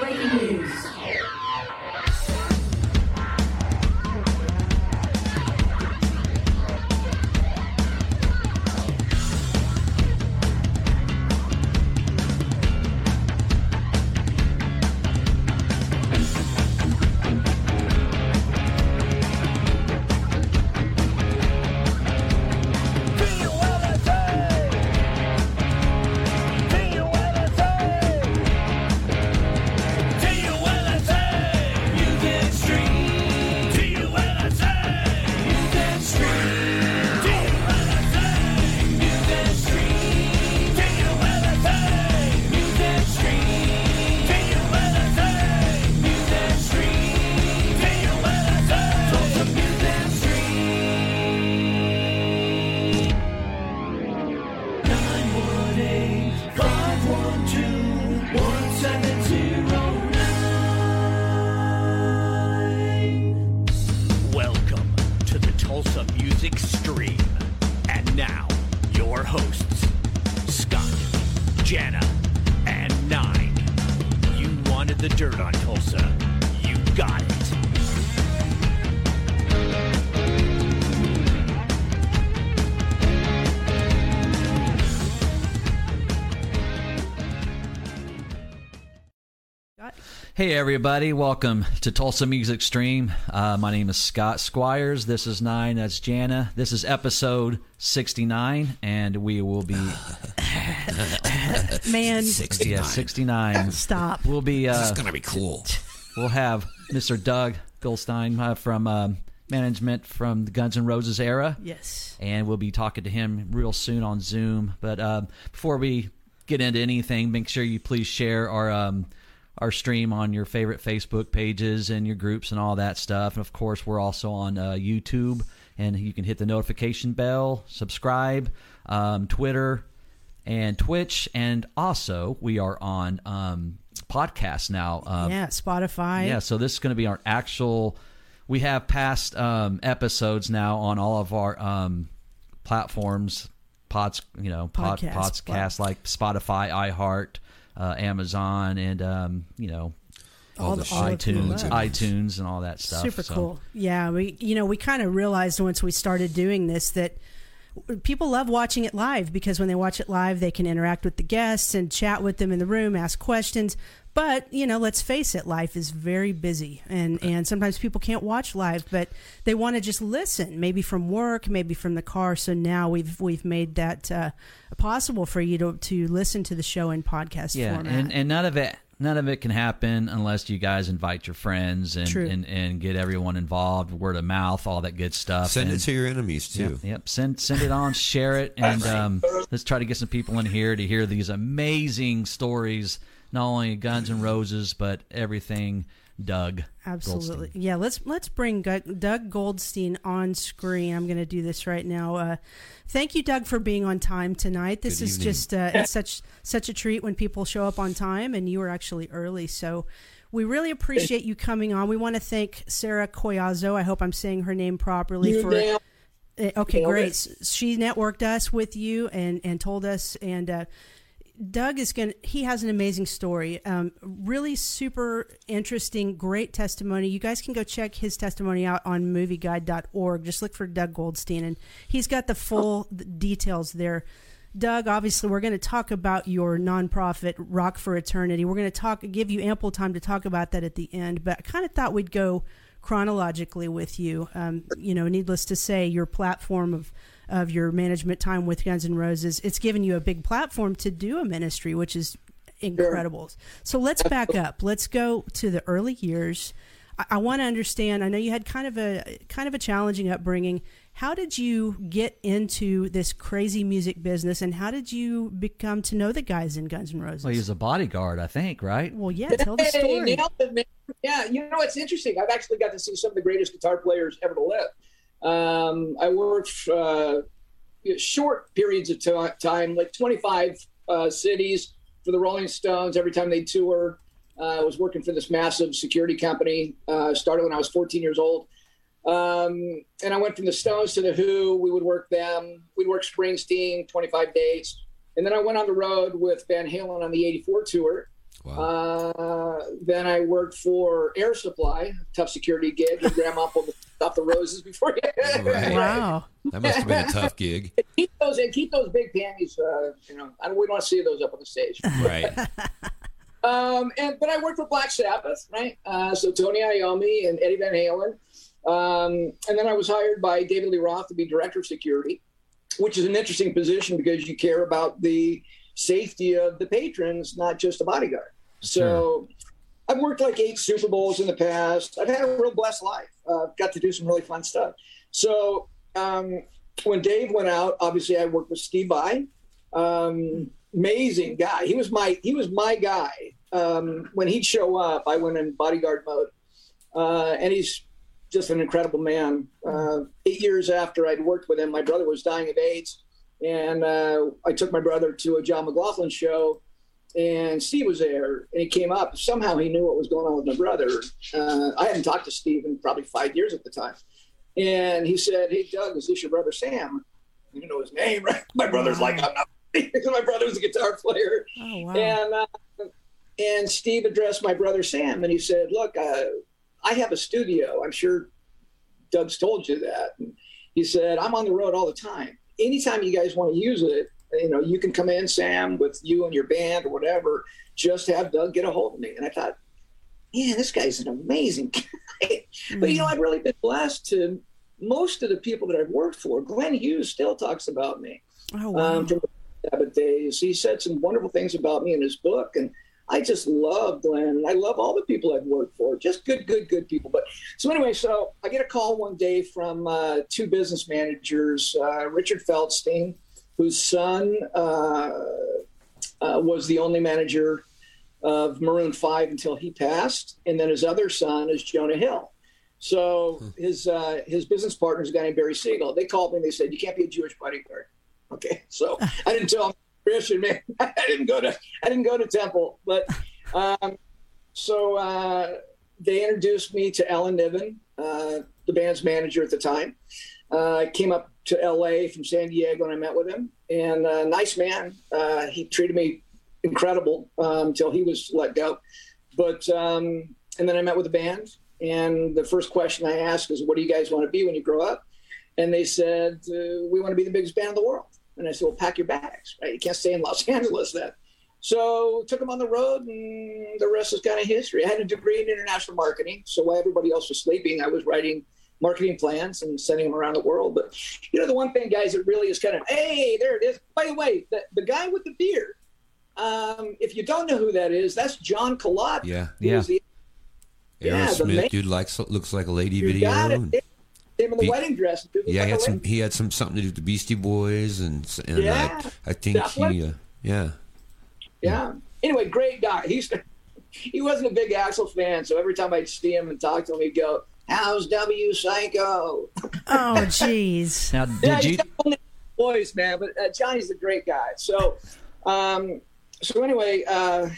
Breaking news. Hey everybody, welcome to Tulsa Music Stream. Uh, my name is Scott Squires. This is Nine. That's Jana. This is episode sixty-nine, and we will be Man, yeah sixty nine. stop. We'll be This is uh, gonna be cool. we'll have Mr. Doug Goldstein uh, from um, management from the Guns N' Roses era, Yes. and we'll be talking to him real soon on Zoom. But um, before we get into anything, make sure you please share our um, our stream on your favorite Facebook pages and your groups and all that stuff. And of course, we're also on uh, YouTube, and you can hit the notification bell, subscribe, um, Twitter, and Twitch, and also we are on um, podcasts now. Um, yeah, Spotify. yeah, so this is going to be our actual. We have past um, episodes now on all of our um, platforms, pods, you know, pod, Podcasts, podcasts like Spotify, iHeart, uh, Amazon, and um, you know, all, the the, all the iTunes, iTunes, and all that stuff. Super So, cool. Yeah, we you know we kind of realized once we started doing this that people love watching it live because when they watch it live they can interact with the guests and chat with them in the room, ask questions. But you know, let's face it, life is very busy, and and sometimes people can't watch live, but they want to just listen, maybe from work, maybe from the car. So now we've we've made that uh, possible for you to to listen to the show in podcast Yeah, format. and and none of it. None of it can happen unless you guys invite your friends and, True. and, and get everyone involved, word of mouth, all that good stuff. Send and, it to your enemies too. Yep, yep. Send send it on, share it, and um, let's try to get some people in here to hear these amazing stories. Not only Guns and Roses, but everything Doug. Absolutely. Goldstein. Yeah, let's let's bring Doug Goldstein on screen. I'm going to do this right now. Uh, thank you, Doug, for being on time tonight. This Good is evening. just uh, it's such such a treat when people show up on time, and you were actually early. So we really appreciate you coming on. We want to thank Sarah Coyazo. I hope I'm saying her name properly. You for nailed uh, Okay, Nailed great. it. She networked us with you and and told us and. Uh, Doug is going to, he has an amazing story. Um, really super interesting, great testimony. You guys can go check his testimony out on movieguide.org. Just look for Doug Goldstein, and he's got the full details there. Doug, obviously, we're going to talk about your nonprofit, Rock for Eternity. We're going to talk, give you ample time to talk about that at the end, but I kind of thought we'd go chronologically with you. Um, you know, needless to say, your platform of of your management time with Guns N' Roses, it's given you a big platform to do a ministry, which is incredible. So let's back up. Let's go to the early years. I, I want to understand. I know you had kind of a kind of a challenging upbringing. How did you get into this crazy music business, and how did you become to know the guys in Guns N' Roses? Well, he was a bodyguard, I think, right? Well, yeah, tell the story. nailed it. Yeah, you know it's interesting. I've actually got to see some of the greatest guitar players ever to live. Um, I worked uh, short periods of ti- time, like 25 uh, cities for the Rolling Stones every time they tour. Uh, I was working for this massive security company. Uh, started when I was 14 years old. Um, and I went from the Stones to the Who. We would work them. We'd work Springsteen, 25 days. And then I went on the road with Van Halen on the 84 tour. Wow. Uh, then I worked for Air Supply, tough security gig. Your grandma pulled off the roses before you. Right. Wow. that must have been a tough gig. keep those and keep those big panties. Uh, you know, I don't, we don't want to see those up on the stage. Right. Um, and but I worked for Black Sabbath, right? Uh, so Tony Iommi and Eddie Van Halen. Um, and then I was hired by David Lee Roth to be director of security, which is an interesting position because you care about the safety of the patrons, not just the bodyguard. So I've worked like eight Super Bowls in the past. I've had a real blessed life. Uh, got to do some really fun stuff. So um, when Dave went out, obviously I worked with Steve Vai. Um, amazing guy. He was my he was my guy. Um, when he'd show up, I went in bodyguard mode, uh, and he's just an incredible man. Uh, eight years after I'd worked with him, my brother was dying of AIDS, and uh, I took my brother to a John McLaughlin show, and Steve was there, and he came up. Somehow he knew what was going on with my brother. Uh, I hadn't talked to Steve in probably five years at the time, and he said, "Hey, Doug, is this your brother Sam?" You know his name, right? My brother's like, "I'm not." because my brother was a guitar player. Oh wow. And uh, and Steve addressed my brother Sam, and he said, "Look, uh, I have a studio. I'm sure Doug's told you that." And he said, "I'm on the road all the time. Anytime you guys want to use it, you know, you can come in, Sam, with you and your band or whatever. Just have Doug get a hold of me." And I thought, "Man, this guy's an amazing guy." But you know, I've really been blessed to. Most of the people that I've worked for, Glenn Hughes still talks about me oh wow. um, from the Sabbath days. He said some wonderful things about me in his book, and I just love Glenn, and I love all the people I've worked for. Just good, good, good people. But so anyway, so I get a call one day from uh, two business managers, uh, Richard Feldstein, whose son uh, uh, was the only manager of Maroon Five until he passed, and then his other son is Jonah Hill. So his uh, his business partner is a guy named Barry Siegel. They called me and they said, "You can't be a Jewish bodyguard." Okay, so I didn't tell him Christian man. I didn't go to I didn't go to temple, but um, so uh, they introduced me to Alan Niven, uh, the band's manager at the time. Uh, I came up to L.A. from San Diego and I met with him, and uh, nice man. Uh, he treated me incredible um, until he was let go. But um, and then I met with the band, and the first question I asked is, "What do you guys want to be when you grow up?" And they said, uh, "We want to be the biggest band in the world." And I said, "Well, pack your bags, right? You can't stay in Los Angeles then." So took them on the road, and the rest is kind of history. I had a degree in international marketing, so while everybody else was sleeping, I was writing marketing plans and sending them around the world. But you know, the one thing, guys, it really is kind of, hey, there it is. By the way, the, the guy with the beard. Um, if you don't know who that is, that's John Collot. Yeah. He was the Yeah, the Aerosmith dude likes looks like a lady You video. got it. Him in the Be- wedding dress. Dude, yeah, like he had some. He had some something to do with the Beastie Boys, and and Yeah, I, I think he. Uh, yeah. Yeah. Anyway, great guy. He's he wasn't a big Axl fan, so every time I'd see him and talk to him, he'd go, "How's W Psycho?" Oh jeez. Now, did he's you? got one of those voice, man. But uh, Johnny's a great guy. So, um, so anyway, uh,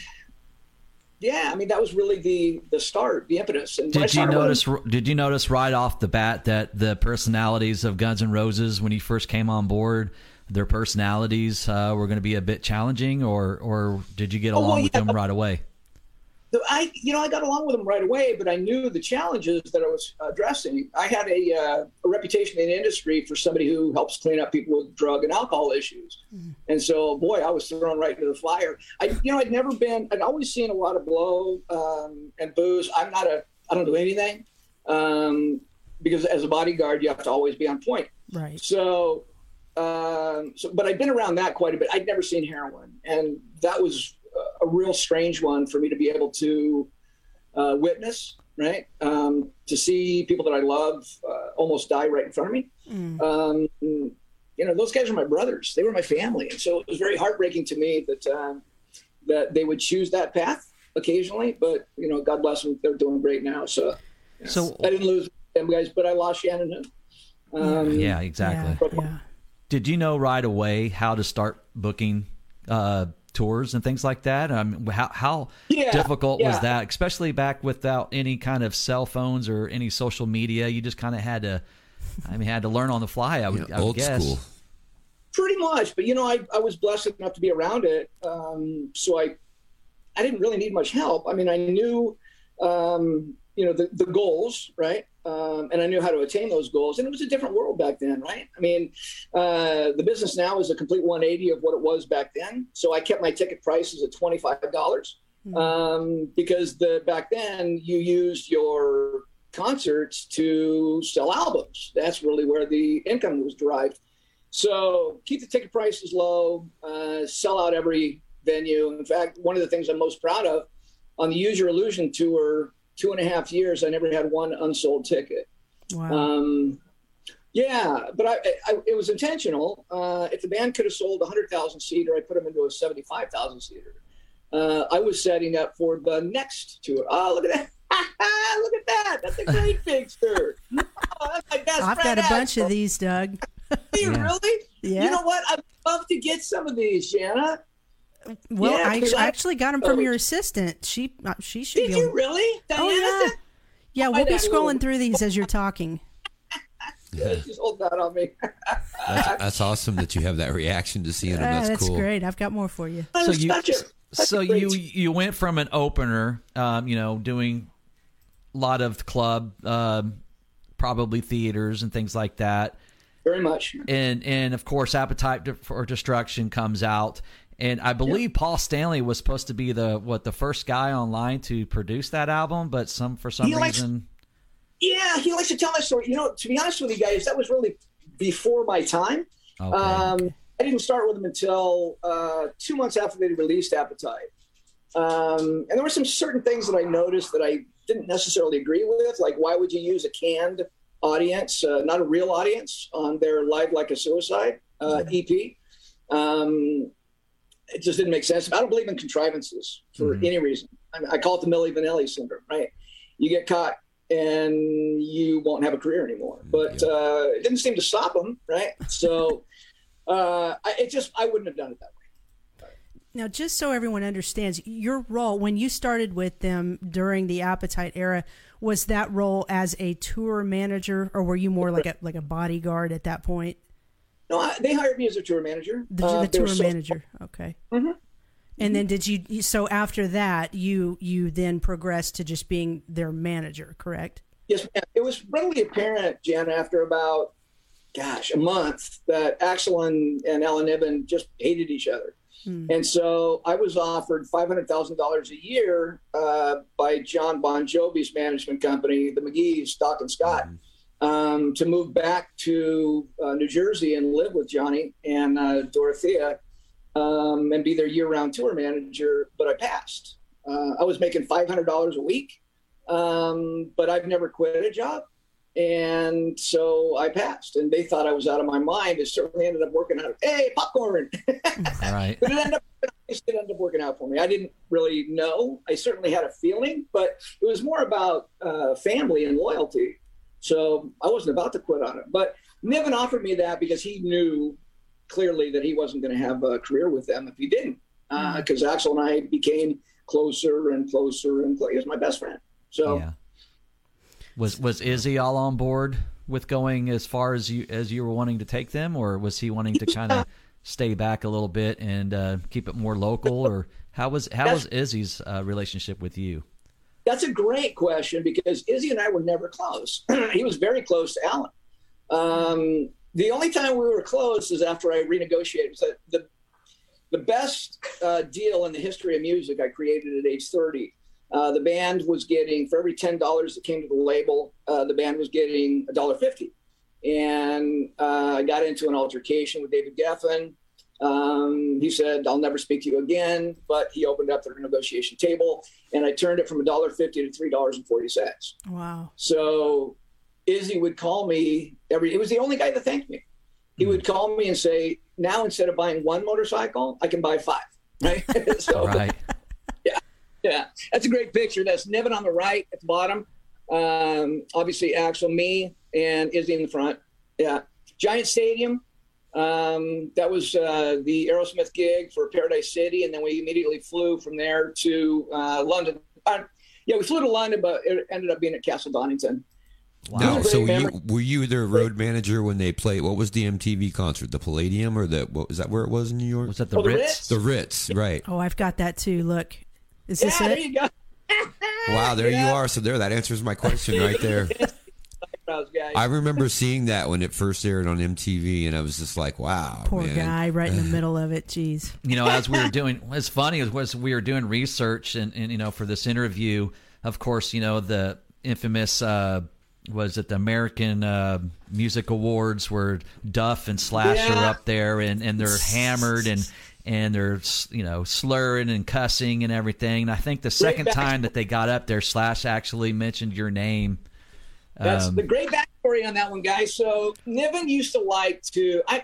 yeah, I mean that was really the the start, the impetus. And Did you started notice? Did you notice right off the bat that the personalities of Guns N' Roses, when you first came on board, their personalities uh, were going to be a bit challenging, or or did you get Oh, along well, with them right away? The- I, you know, I got along with them right away, but I knew the challenges that I was addressing. I had a, uh, a reputation in the industry for somebody who helps clean up people with drug and alcohol issues, and so, boy, I was thrown right into the fire. I, you know, I'd never been. I'd always seen a lot of blow um, and booze. I'm not a. I don't do anything um, because as a bodyguard, you have to always be on point. Right. So, um, so, but I'd been around that quite a bit. I'd never seen heroin, and that was a, a real strange one for me to be able to uh, witness. Right, um, to see people that I love uh, almost die right in front of me. Um, you know, those guys were my brothers. They were my family, and so it was very heartbreaking to me that um, that they would choose that path occasionally. But you know, God bless them; they're doing great now. So, So I didn't lose them guys, but I lost Shannon. Hoon. Um, yeah, exactly. Yeah. yeah. Did you know right away how to start booking uh, tours and things like that? Um, how how Yeah, difficult was that, especially back without any kind of cell phones or any social media? You just kind of had to, I mean, had to learn on the fly. I would, Yeah, I would old guess. school. pretty much but you know i, I was blessed enough to be around it um, so i I didn't really need much help. I mean, I knew, um, you know, the, the goals, right? Um, and I knew how to attain those goals. And it was a different world back then, right? I mean, uh, the business now is a complete 180 of what it was back then. So I kept my ticket prices at $25 um, because the back then you used your concerts to sell albums. That's really where the income was derived. So keep the ticket prices low, uh, sell out every venue. In fact, one of the things I'm most proud of on the Use Your Illusion tour, two and a half years, I never had one unsold ticket. Wow. Um, yeah, but I, I, it was intentional. Uh, if the band could have sold a hundred thousand seater, I put them into a seventy-five thousand seater. Uh, I was setting up for the next tour. Oh, look at that! look at that! That's a great picture. Oh, that's my best I've got a bunch of these, Doug. Do you Yeah. really? Yeah. You know what? I'd love to get some of these, Jana. Well, Yeah, I I- actually got them from Oh. your assistant. She uh, she should Did be. you able- really? Diana Oh yeah, said- yeah. Oh, We'll be that scrolling through these as you're talking. Just hold that on me. That's, that's awesome that you have that reaction to seeing them. Ah, That's, that's cool. great. I've got more for you. So you, Such a- such so you you went from an opener, um, you know, doing a lot of club, um, probably theaters and things like that, very much. and and of course, Appetite for Destruction comes out, and I believe Paul Stanley was supposed to be the what the first guy online to produce that album, but some for some He likes- reason, Yeah, he likes to tell that story. You know, to be honest with you guys, that was really before my time. okay, Um, I didn't start with them until uh, two months after they released Appetite. Um, and there were some certain things that I noticed that I didn't necessarily agree with, like why would you use a canned audience, uh, not a real audience, on their Live Like a Suicide uh, EP? Um, it just didn't make sense. I don't believe in contrivances for Mhm. any reason. I, mean, I call it the Milli Vanilli syndrome, right? You get caught and you won't have a career anymore. But Yeah. uh, it didn't seem to stop them, right? So uh, I, it just I wouldn't have done it that way. Now, just so everyone understands, your role when you started with them during the Appetite era was that role as a tour manager, or were you more like a like a bodyguard at that point? No, I, they hired me as a tour manager. The, Uh, the they were tour so- manager, okay. Mhm. And then did you? you- So after that, you you then progressed to just being their manager, correct? Yes, ma'am. it was readily apparent, Jen, after about, gosh, a month, that Axl and, and Alan Niven just hated each other. Hmm. And so I was offered $500,000 a year uh, by Jon Bon Jovi's management company, the McGee's, Stock and Scott, um, to move back to uh, New Jersey and live with Johnny and uh, Dorothea um, and be their year round tour manager. But I passed. Uh, I was making $500 a week, um, but I've never quit a job. And so I passed, and they thought I was out of my mind. It certainly ended up working out. Hey, popcorn! all right, but it ended up it ended up working out for me. I didn't really know. I certainly had a feeling, but it was more about uh, family and loyalty. So I wasn't about to quit on it. But Niven offered me that because he knew clearly that he wasn't going to have a career with them if he didn't. Because Axl and I became closer and closer and closer. He was my best friend. So yeah. Was was Izzy all on board with going as far as you as you were wanting to take them, or was he wanting to kind of stay back a little bit and uh, keep it more local, or how was how was Izzy's uh, relationship with you? That's a great question because Izzy and I were never close. he was very close to Alan. Um, the only time we were close is after I renegotiated. So the the best uh, deal in the history of music I created at age 30. Uh, the band was getting for every ten dollars that came to the label, uh, the band was getting $1.50. And uh, I got into an altercation with David Geffen. Um, he said, "I'll never speak to you again." But he opened up the negotiation table, and I turned it from a dollar fifty to three dollars and forty cents. Wow. So Izzy would call me every. It was the only guy that thanked me. He would call me and say, "Now instead of buying one motorcycle, I can buy five. Right? so Right. yeah, that's a great picture. That's Niven on the right at the bottom. Um, obviously, Axl, me, and Izzy in the front. Yeah, Giant Stadium. Um, that was uh, the Aerosmith gig for Paradise City, and then we immediately flew from there to uh, London. Uh, yeah, we flew to London, but it ended up being at Castle Donington. Wow. So were you, were you their road manager when they played? What was the MTV concert? The Palladium or the what was that? Where it was in New York? Was that the Oh, the Ritz? Ritz? the Ritz, right? Oh, I've got that too. Look, Is this yeah, it? there you go. Wow, there Yeah. you are. So there, that answers my question right there. Eyebrows, guys. I remember seeing that when it first aired on MTV, and I was just like, "Wow, Poor man. guy, right in the middle of it. Jeez. you know, as we were doing, what's funny is was we were doing research and, and you know for this interview, of course, you know the infamous uh, was it the American uh, Music Awards where Duff and Slash are up there and and they're hammered and. And they're you know slurring and cussing and everything. And I think the second time that they got up there, Slash actually mentioned your name. That's Um, the great backstory on that one, guys. So Niven used to like to. I,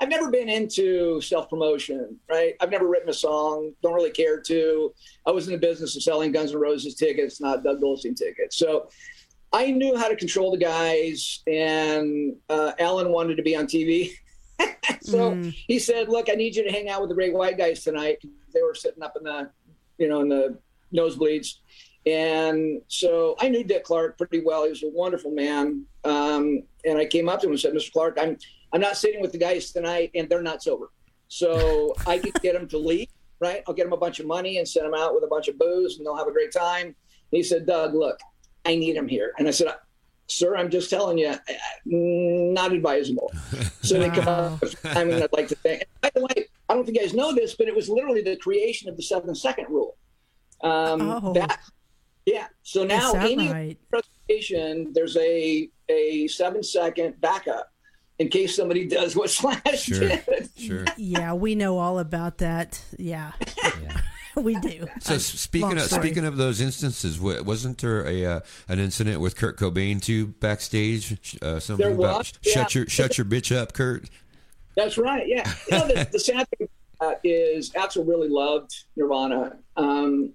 I've never been into self promotion, right? I've never written a song. Don't really care to. I was in the business of selling Guns N' Roses tickets, not Doug Goldstein tickets. So I knew how to control the guys, and uh, Alan wanted to be on TV. so he said, "Look, I need you to hang out with the great white guys tonight." They were sitting up in the, you know, in the nosebleeds. And so I knew Dick Clark pretty well. He was a wonderful man. Um, and I came up to him and said, Mr. Clark, I'm I'm not sitting with the guys tonight, and they're not sober. So I could get them to leave, right? I'll get them a bunch of money and send them out with a bunch of booze, and they'll have a great time. He said, Doug, look, I need them here. And I said, Sir, I'm just telling you, not advisable. So they come up time, and I'd like to thank. By the way, I don't think you guys know this, but it was literally the creation of the seven second rule. Um, Oh. That yeah. So now any right? presentation, there's a a seven second backup in case somebody does what Slash Sure. did. Sure. Yeah, we know all about that. Yeah, we do. So speaking of story. speaking of those instances, wasn't there a uh, an incident with Kurt Cobain too backstage? Uh, something There about was, shut your shut your bitch up, Kurt. That's right. Yeah. You know, the, the sad thing uh, is Axl really loved Nirvana. Um,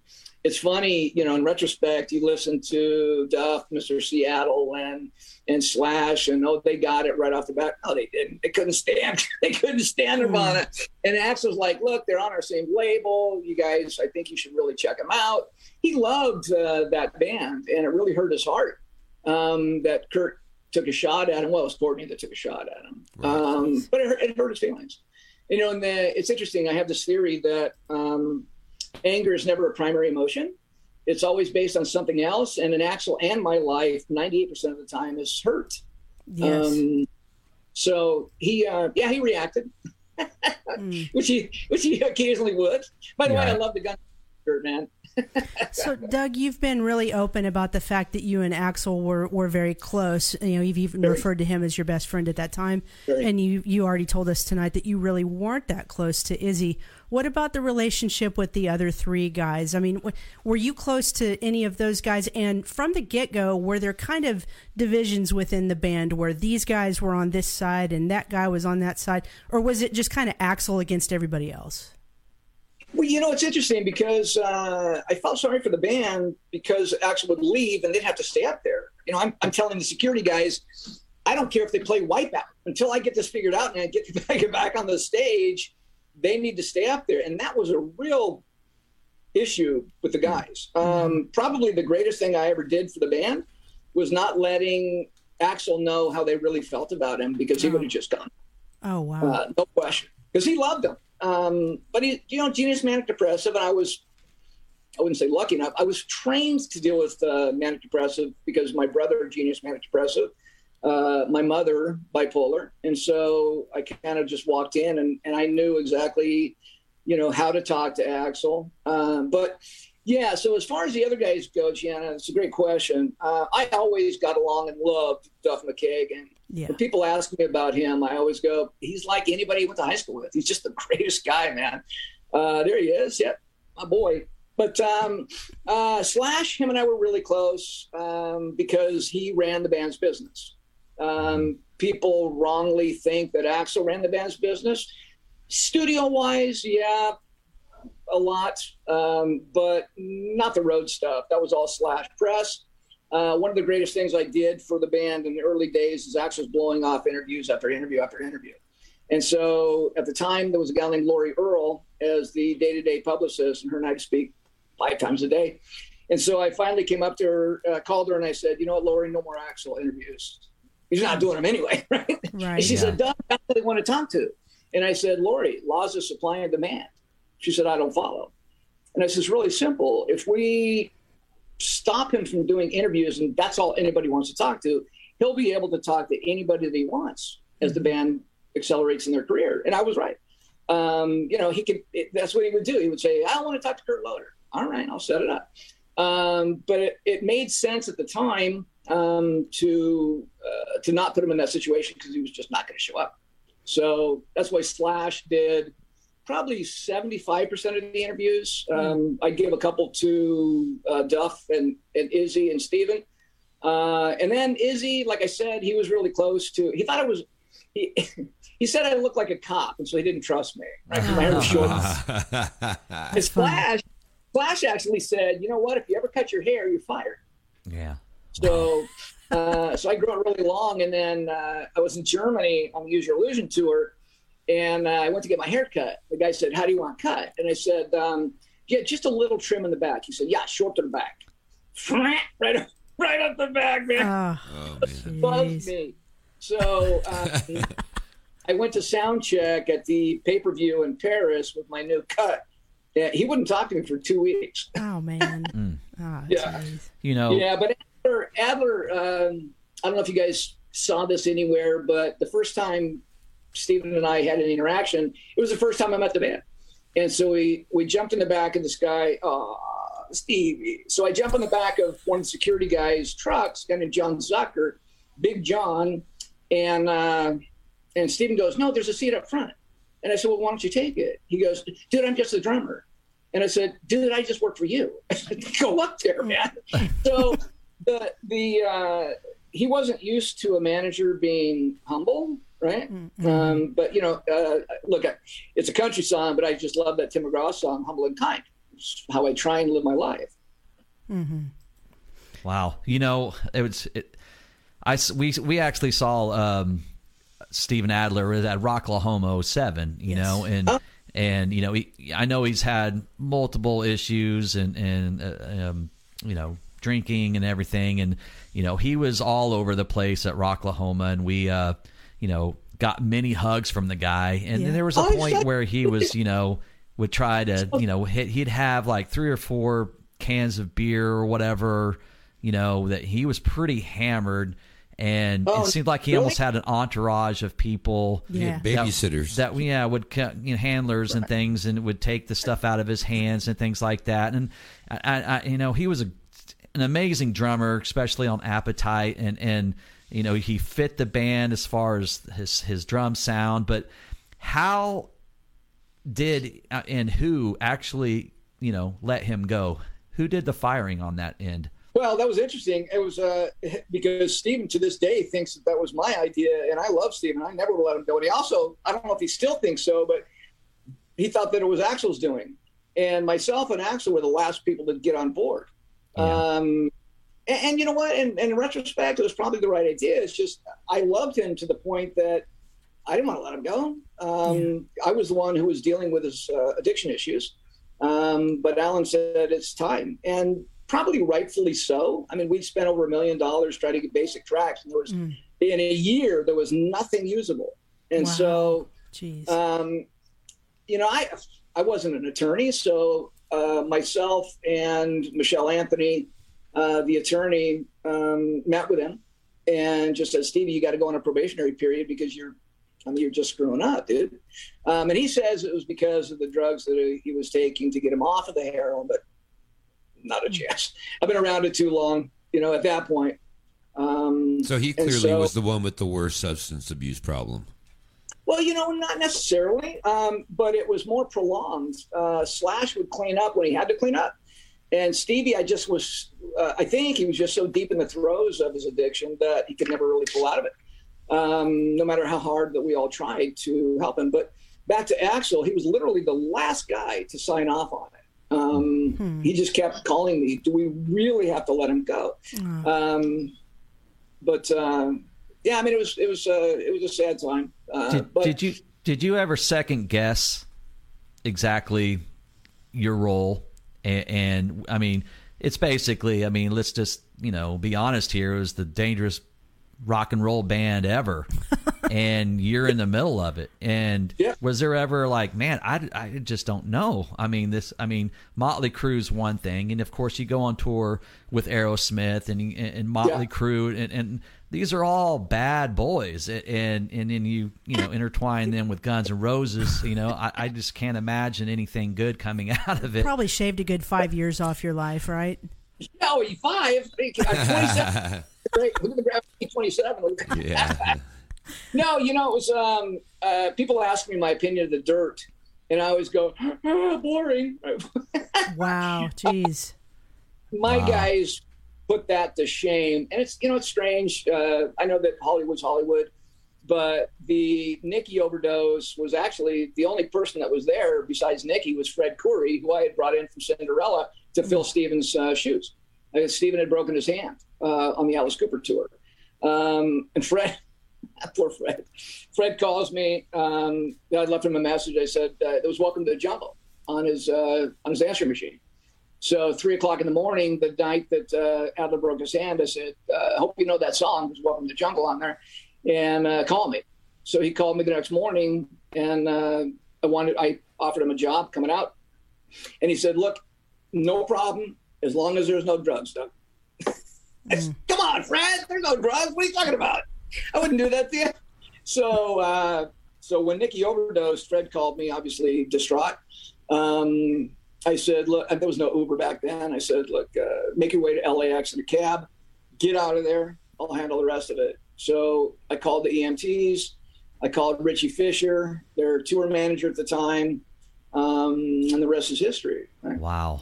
it's funny, you know, in retrospect, you listen to Duff, Mr. Seattle, and and Slash, and oh, they got it right off the bat. No, they didn't. They couldn't stand. They couldn't stand Nirvana. And Axl's like, look, they're on our same label. You guys, I think you should really check them out. He loved uh, that band, and it really hurt his heart um, that Kurt took a shot at him. Well, it was Courtney that took a shot at him, um, but it hurt, it hurt his feelings. You know, and the, it's interesting. I have this theory that um, anger is never a primary emotion. It's always based on something else. And in Axl and my life, 98% of the time is hurt. Yes. Um, so he, uh, yeah, he reacted, Mm. which he, which he occasionally would. By the way, I love the gun shirt, man. So, Doug, you've been really open about the fact that you and Axl were, were very close. You know, you've even Very. referred to him as your best friend at that time, Very. and you you already told us tonight that you really weren't that close to Izzy. What about the relationship with the other three guys? I mean, were you close to any of those guys? And from the get go, were there kind of divisions within the band where these guys were on this side and that guy was on that side, or was it just kind of Axl against everybody else? Well, you know, it's interesting because uh, I felt sorry for the band because Axl would leave and they'd have to stay up there. You know, I'm, I'm telling the security guys, I don't care if they play Wipeout until I get this figured out and I get back on the stage. They need to stay up there, and that was a real issue with the guys. Um, probably the greatest thing I ever did for the band was not letting Axl know how they really felt about him because he Oh. would have just gone. Oh wow! Uh, no question, because he loved them. Um, but he, you know, genius manic depressive, and I was, I wouldn't say lucky enough. I was trained to deal with uh, manic depressive because my brother genius manic depressive, uh, my mother bipolar, and so I kind of just walked in and and I knew exactly, you know, how to talk to Axl. Um, but yeah, so as far as the other guys go, Gianna, it's a great question. Uh, I always got along and loved Duff McKagan. yeah, When people ask me about him, I always go, he's like anybody I went to high school with. He's just the greatest guy, man. Uh, there he is. Yep, my boy. But um, uh, Slash, him and I were really close um, because he ran the band's business. Um, people wrongly think that Axl ran the band's business. Studio wise, yeah, a lot, um, but not the road stuff. That was all Slash press. Uh, one of the greatest things I did for the band in the early days is Axl's blowing off interviews after interview after interview. And so at the time, there was a gal named Lori Earl as the day to day publicist, and her and I speak five times a day. And so I finally came up to her, uh, called her, and I said, You know what, Lori, no more Axl interviews. He's not doing them anyway, right? right. And she Yeah. said, Doug, that's what they want to talk to. And I said, Lori, laws of supply and demand. She said, I don't follow. And I said, it's really simple. If we stop him from doing interviews and that's all anybody wants to talk to, he'll be able to talk to anybody that he wants as the band accelerates in their career. And I was right. Um, you know, he could, it, that's what he would do. He would say, I want to talk to Kurt Loder. All right, I'll set it up. Um, but it, it, made sense at the time um, to uh, to not put him in that situation because he was just not going to show up. So that's why Slash did probably 75% of the interviews. Um, I gave a couple to uh, Duff and, and Izzy and Steven. Uh, and then Izzy, like I said, he was really close to, he thought I was, he, he said I looked like a cop, and so he didn't trust me. Right? My hair was short. His Slash, Slash actually said, "You know what? If you ever cut your hair, you're fired." Yeah. So, uh, so I grew it really long, and then uh, I was in Germany on the Use Your Illusion tour, and uh, I went to get my hair cut. The guy said, "How do you want cut?" And I said, um, "Yeah, just a little trim in the back." He said, "Yeah, short to the back." Right up, right up the back, man. Oh, man. Bugged me. So um, I went to sound check at the pay per view in Paris with my new cut. Yeah, he wouldn't talk to me for two weeks. oh man. Oh, Yeah. jeez. You know, Yeah, but Adler, Adler um, I don't know if you guys saw this anywhere, but the first time Steven and I had an interaction, it was the first time I met the band. And so we, we jumped in the back of this guy, oh, Stevie. So I jump in the back of one of the security guys' trucks, named John Zucker, Big John, and uh, and Steven goes, No, there's a seat up front. And I said, Well, why don't you take it? He goes, Dude, I'm just a drummer. And I said, Dude, I just work for you. Go up there, man. so the the uh, he wasn't used to a manager being humble, right? Um, but you know, uh, look, it's a country song, but I just love that Tim McGraw song, "Humble and Kind." It's how I try and live my life. Wow, you know it was. It, I s- we we actually saw um, Steven Adler at Rocklahoma 07, You Yes. know, and and you know he, I know he's had multiple issues and and uh, um, you know drinking and everything, and you know he was all over the place at Rocklahoma, and we uh, you know got many hugs from the guy, and Yeah. there was a Oh, point where he was you know would try to you know hit he'd have like three or four cans of beer or whatever you know that he was pretty hammered and Oh, it seemed like he really? almost had an entourage of people Yeah. Babysitters. that yeah would cut you know, handlers and things and would take the stuff out of his hands and things like that and I, I, I you know he was a, an amazing drummer especially on appetite and and you know he fit the band as far as his his drum sound but how did uh, and who actually you know let him go who did the firing on that end Well, that was interesting. It was uh, because Steven to this day thinks that that was my idea, and I love Steven. I never let him go. And he also, I don't know if he still thinks so, but he thought that it was Axl's doing. And myself and Axl were the last people to get on board. Um, and, and you know what? And, and in retrospect, it was probably the right idea. It's just I loved him to the point that I didn't want to let him go. Um, I was the one who was dealing with his uh, addiction issues. Um, but Alan said it's time, and probably rightfully so. I mean, we'd spent over a million dollars trying to get basic tracks, and there was in a year there was nothing usable. And Wow. so, um, you know, I I wasn't an attorney, so uh, myself and Michelle Anthony, uh, the attorney, um, met with him and just said, Stevie, you got to go on a probationary period because you're, I mean, you're just screwing up, dude. Um, and he says it was because of the drugs that he was taking to get him off of the heroin, but not a chance. I've been around it too long, you know, at that point. Um, So he clearly so- was the one with the worst substance abuse problem. Well, you know, not necessarily, um, but it was more prolonged. Uh, Slash would clean up when he had to clean up. And Stevie, I just was, uh, I think he was just so deep in the throes of his addiction that he could never really pull out of it, um, no matter how hard that we all tried to help him. But back to Axl, he was literally the last guy to sign off on it. Um, He just kept calling me, do we really have to let him go? Um, but um, yeah, I mean, it was it was uh, it was a sad time. Uh, did, but did you did you ever second guess exactly your role and, and i mean it's basically i mean let's just you know be honest here it was the dangerous rock and roll band ever and you're in the middle of it. And Yeah. was there ever like, man, I, I just don't know. I mean, this, I mean, Motley Crue's one thing, and of course you go on tour with Aerosmith and and Motley Yeah. Crue, and, and these are all bad boys, and and then you you know intertwine them with Guns and Roses. You know, I, I just can't imagine anything good coming out of it. Probably shaved a good five years off your life, right? No, you five. I'm 27. Great. Look at the graph. 27. Yeah. No, you know, it was um, uh, people ask me my opinion of the dirt, and I always go, ah, boring. Wow, jeez. my Wow. guys put that to shame and it's you know it's strange uh, i know that hollywood's hollywood but the Nikki overdose was actually the only person that was there besides Nikki was Fred Coury, who I had brought in from Cinderella to fill Steven's uh, shoes. Uh, Steven had broken his hand uh, on the Alice Cooper tour, um, and Fred, poor Fred, Fred calls me. Um, I left him a message. I said uh, it was "Welcome to the Jungle" on his uh, on his answering machine. So three o'clock in the morning, the night that uh, Adler broke his hand, I said, uh, "I hope you know that song." There's "Welcome to the Jungle" on there, and uh, call me. So he called me the next morning, and uh, I wanted. I offered him a job coming out, and he said, "Look, no problem as long as there's no drugs, Doug." Said, Come on, Fred. There's no drugs. What are you talking about? I wouldn't do that to you. So, uh, so when Nikki overdosed, Fred called me, obviously distraught. Um, I said, look, there was no Uber back then. I said, look, uh, make your way to LAX in a cab, get out of there. I'll handle the rest of it. So I called the EMTs. I called Richie Fisher, their tour manager at the time, um, and the rest is history. right? Wow.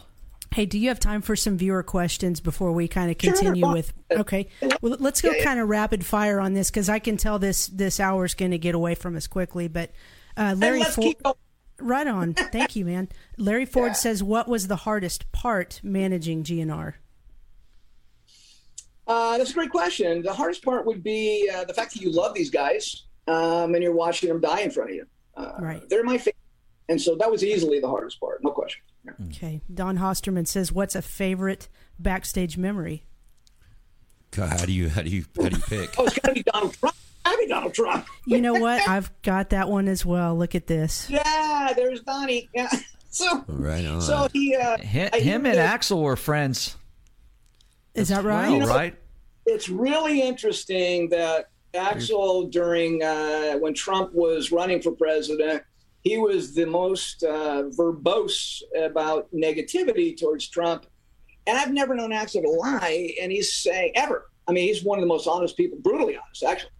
Hey, do you have time for some viewer questions before we kind of continue fine. with? Okay, well, let's go Yeah, yeah. kind of rapid fire on this because I can tell this this hour is going to get away from us quickly. But uh, And Larry let's Ford, keep going. Right on. Thank you, man. Larry Ford Yeah. says, "What was the hardest part managing GNR?" Uh, that's a great question. The hardest part would be uh, the fact that you love these guys um, and you're watching them die in front of you. Uh, Right. They're my favorite. And so that was easily the hardest part, no question. Yeah. Okay, Don Hosterman says, "What's a favorite backstage memory?" God, how do you how do you how do you pick? Oh, it's got to be Donald Trump. Gotta Donald Trump. You know what? I've got that one as well. Look at this. Yeah, there's Donnie. Yeah. So, Right on. so he, uh, Him, I- him and Axl were friends. Is that right? Well, know- right? it's really interesting that Axl, during uh, when Trump was running for president, he was the most uh, verbose about negativity towards Trump. And I've never known Axl to lie, and he's saying ever. I mean, he's one of the most honest people, brutally honest, actually.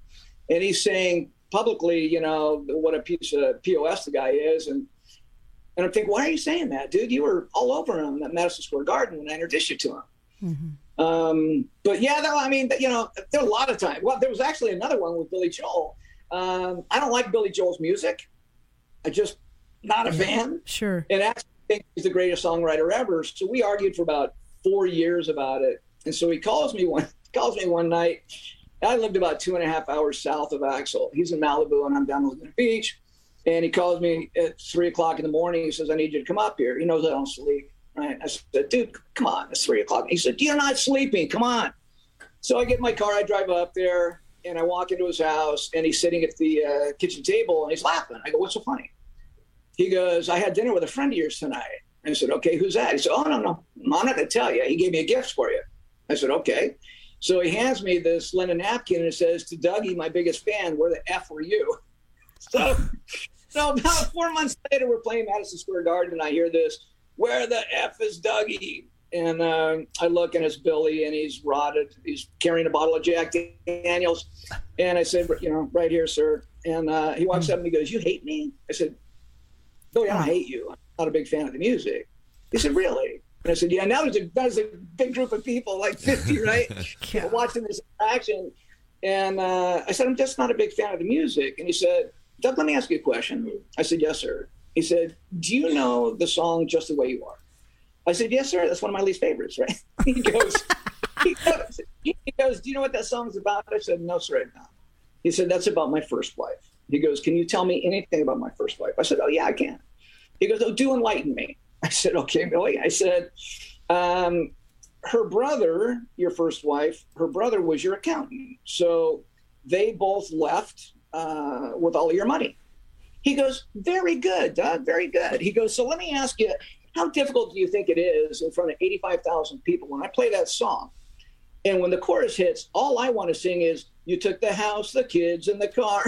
And he's saying publicly, you know, what a piece of POS the guy is, and and I'm thinking, why are you saying that, dude? You were all over him at Madison Square Garden when I introduced you to him. Um, but yeah, though, I mean, you know, there are a lot of times. Well, there was actually another one with Billy Joel. Um, I don't like Billy Joel's music. I just not a fan. Sure. And actually think he's the greatest songwriter ever. So we argued for about four years about it. And so he calls me one calls me one night. I lived about two and a half hours south of Axl. He's in Malibu and I'm down in Laguna Beach. And he calls me at three o'clock in the morning. He says, I need you to come up here. He knows I don't sleep. Right. I said, dude, come on. It's three o'clock. He said, You're not sleeping. Come on. So I get in my car, I drive up there, and I walk into his house, and he's sitting at the uh, kitchen table and he's laughing. I go, What's so funny? He goes, I had dinner with a friend of yours tonight. I said, Okay, who's that? He said, Oh, no, no. I'm not going to tell you. He gave me a gift for you. I said, Okay. So he hands me this linen napkin and it says, To Dougie, my biggest fan, where the F were you? So, so about four months later, we're playing Madison Square Garden, and I hear this, Where the F is Dougie? And uh, I look, and it's Billy, and he's rotted. He's carrying a bottle of Jack Daniels. And I said, You know, right here, sir. And uh, he walks up and he goes, You hate me? I said, Billy, I don't hate you. I'm not a big fan of the music. He said, Really? And I said, Yeah, now there's a, there's a big group of people, like 50, right? Yeah. Watching this interaction. And uh, I said, I'm just not a big fan of the music. And he said, Doug, let me ask you a question. I said, Yes, sir. He said, Do you know the song Just the Way You Are? I said, Yes, sir. That's one of my least favorites, right? He goes, he goes, he goes, Do you know what that song's about? I said, No, sir, I don't. He said, That's about my first wife. He goes, Can you tell me anything about my first wife? I said, Oh, yeah, I can. He goes, Oh, do enlighten me. I said, Okay, Billy. I said, um, Her brother, your first wife, her brother was your accountant. So they both left uh, with all of your money. He goes, Very good, Doug, very good. He goes, So let me ask you, how difficult do you think it is in front of 85,000 people when I play that song? And when the chorus hits, all I want to sing is, You took the house, the kids, and the car.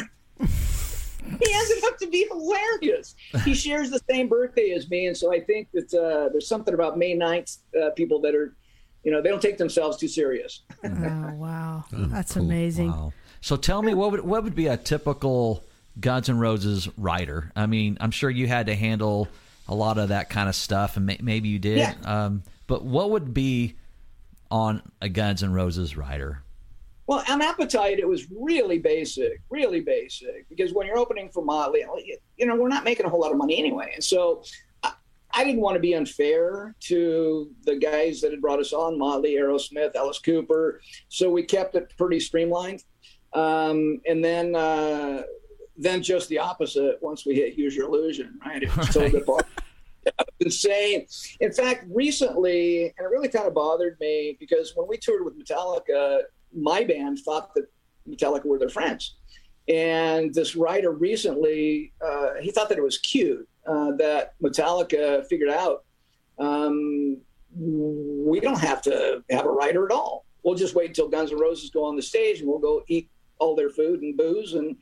he ended up to be hilarious. He shares the same birthday as me. And so I think that uh, there's something about May 9th uh, people that are, you know, they don't take themselves too serious. Oh wow, that's amazing. Wow. So tell me, what would what would be a typical Guns N' Roses rider? I mean, I'm sure you had to handle a lot of that kind of stuff, and may, maybe you did. Yeah. Um, but what would be on a Guns N' Roses rider? Well, on Appetite, it was really basic, really basic, because when you're opening for Motley, you know, we're not making a whole lot of money anyway. And so I, I didn't want to be unfair to the guys that had brought us on Motley, Aerosmith, Alice Cooper. So we kept it pretty streamlined. Um, and then, uh, then just the opposite once we hit Use Your Illusion, right? It was totally apart. insane. In fact, recently, and it really kind of bothered me because when we toured with Metallica, my band thought that Metallica were their friends. And this writer recently, uh, he thought that it was cute uh, that Metallica figured out um, we don't have to have a rider at all. We'll just wait until Guns N' Roses go on the stage and we'll go eat all their food and booze. And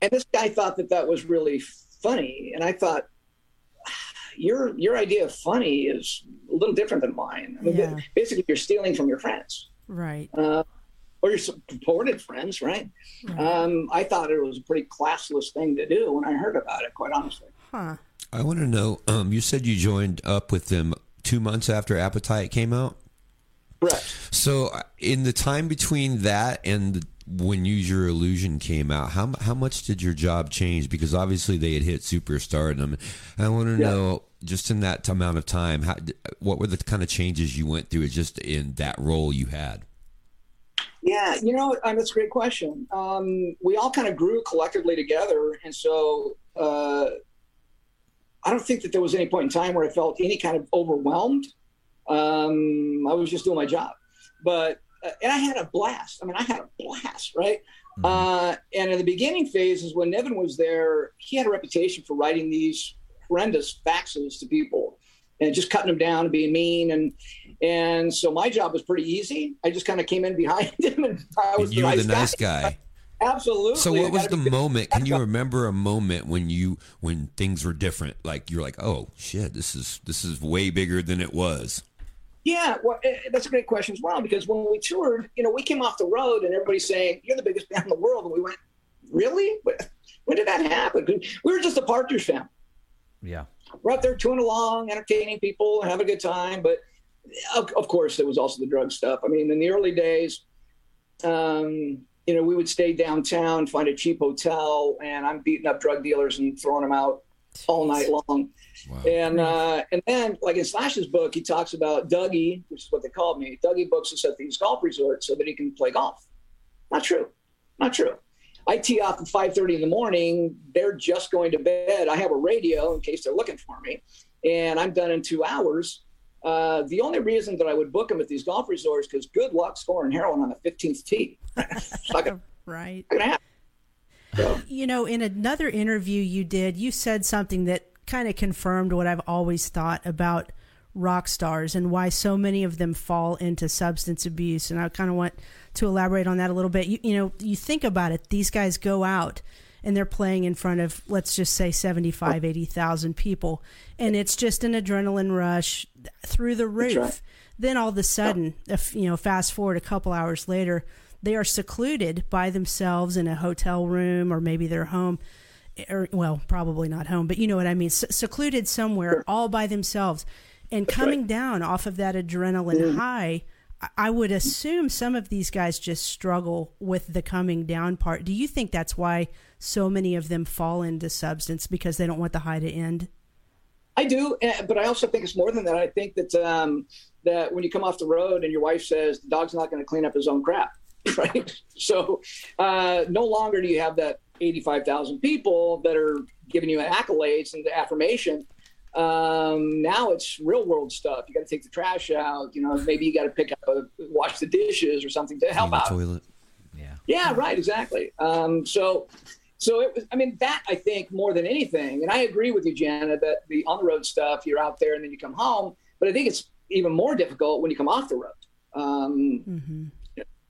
and this guy thought that that was really funny. And I thought, your your idea of funny is a little different than mine. I mean, Yeah. basically, you're stealing from your friends Right. uh, or your supported friends, right? Um, I thought it was a pretty classless thing to do when I heard about it. Quite honestly, Huh. I want to know. Um, you said you joined up with them two months after Appetite came out. correct. So, uh, in the time between that and the, when Use Your Illusion came out, how how much did your job change? Because obviously they had hit superstardom. I want to Yeah. know, just in that amount of time, how, what were the kind of changes you went through just in that role you had? Yeah, you know, um, that's a great question. Um, we all kind of grew collectively together, and so uh, I don't think that there was any point in time where I felt any kind of overwhelmed. Um, I was just doing my job, but uh, and I had a blast. I mean, I had a blast, right? Uh, and in the beginning phases, when Niven was there, he had a reputation for writing these horrendous faxes to people and just cutting them down and being mean and and so my job was pretty easy. I just kind of came in behind him and I was And you the were nice the nice guy. Absolutely. So what was the moment? Can you remember a moment when you when things were different? Like you're like, oh shit, this is this is way bigger than it was. Yeah, well, eh, that's a great question as well because when we toured, you know, we came off the road and everybody's saying you're the biggest band in the world, and we went, really? When did that happen? We were just a Partridge family. Yeah. We're out there touring along, entertaining people, having a good time. But of, of course, there was also the drug stuff. I mean, in the early days, um, you know, we would stay downtown, find a cheap hotel, and I'm beating up drug dealers and throwing them out all night long. Wow. And uh, and then, like in Slash's book, he talks about Dougie, which is what they called me. Dougie books us at these golf resorts so that he can play golf. Not true. Not true. I tee off at 5:30 in the morning. They're just going to bed. I have a radio in case they're looking for me, and I'm done in two hours. Uh, the only reason that I would book them at these golf resorts because good luck scoring heroin on the 15th tee. gonna, Right. not gonna happen. So, You know, in another interview you did, you said something that kind of confirmed what I've always thought about rock stars and why so many of them fall into substance abuse. And I kind of want to elaborate on that a little bit. You, you know, you think about it, these guys go out and they're playing in front of, let's just say 75, 80,000 people. And it's just an adrenaline rush through the roof. right. Then all of a sudden, if, you know, fast forward a couple hours later, they are secluded by themselves in a hotel room or maybe their home or well, probably not home, but you know what I mean, S- secluded somewhere all by themselves and coming down off of that adrenaline high. I- I would assume some of these guys just struggle with the coming down part. Do you think that's why so many of them fall into substance because they don't want the high to end? I do, eh, but I also think it's more than that. I think that um, that when you come off the road and your wife says the dog's not going to clean up his own crap, right? So uh, no longer do you have that eighty-five thousand people that are giving you accolades and affirmation. Um, now it's real world stuff. You got to take the trash out. You know, maybe you got to pick up a wash the dishes or something to help Clean the out. toilet. Yeah. Yeah, right, exactly. Um, so, so it was. I mean, that I think more than anything, and I agree with you, Jana, that the on the road stuff, you're out there and then you come home. But I think it's even more difficult when you come off the road. Um, Mm-hmm.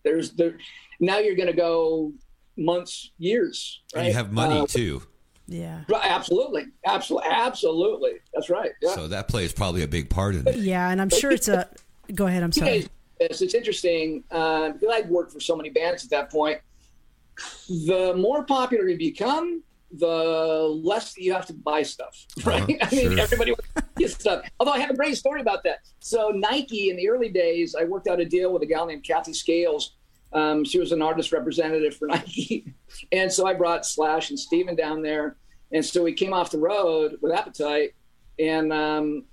There's there now you're going to go months, years. Right? And you have money Uh, too. Yeah. right, absolutely, absolutely, absolutely. That's right. Yeah. So that plays probably a big part in it. Yeah, and I'm sure it's a. Go ahead. I'm sorry. guys- It's, it's interesting uh, because I'd worked for so many bands at that point. The more popular you become, the less you have to buy stuff, right? Uh-huh, I mean, sure. everybody wants to get stuff. Although I have a great story about that. So Nike in the early days, I worked out a deal with a gal named Kathy Scales. Um, she was an artist representative for Nike, and so I brought Slash and Steven down there, and so we came off the road with Appetite, and um,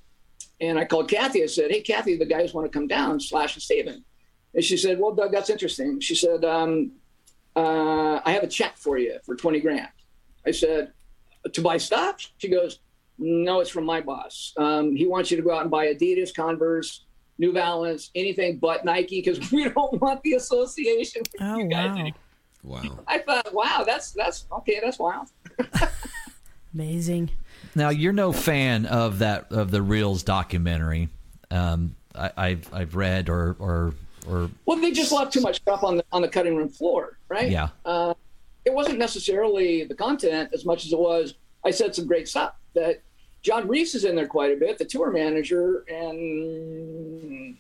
and I called Kathy. I said, "Hey, Kathy, the guys want to come down, Slash and Steven. And she said, "Well, Doug, that's interesting." She said, um, uh, "I have a check for you for twenty grand." I said, "To buy stuff?" She goes, "No, it's from my boss. Um, he wants you to go out and buy Adidas, Converse, New Balance, anything but Nike, because we don't want the association." with Oh you guys." wow. Wow. I thought, "Wow, that's that's okay. That's wild." Amazing. Now you're no fan of that of the Reels documentary. Um, I, I've I've read or or or Well, they just left too much stuff on the on the cutting room floor, right? yeah uh, it wasn't necessarily the content as much as it was I said some great stuff that John Reese is in there quite a bit, the tour manager, and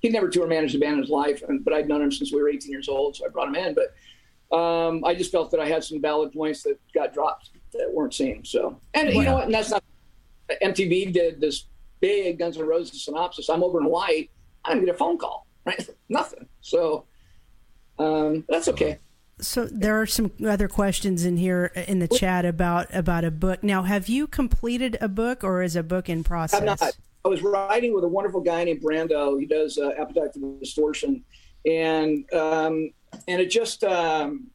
he never tour managed a band in his life, but I'd known him since we were 18 years old, so I brought him in. But um, I just felt that I had some valid points that got dropped that weren't seen. So, and you know what? And that's not MTV did this big Guns N' Roses synopsis. I'm over in Hawaii. I didn't get a phone call, right? Nothing. So um, that's okay. So there are some other questions in here in the chat about about a book. Now, have you completed a book or is a book in process? I'm not. I was writing with a wonderful guy named Brando. He does uh, Appetite for Distortion, and um, and it just um,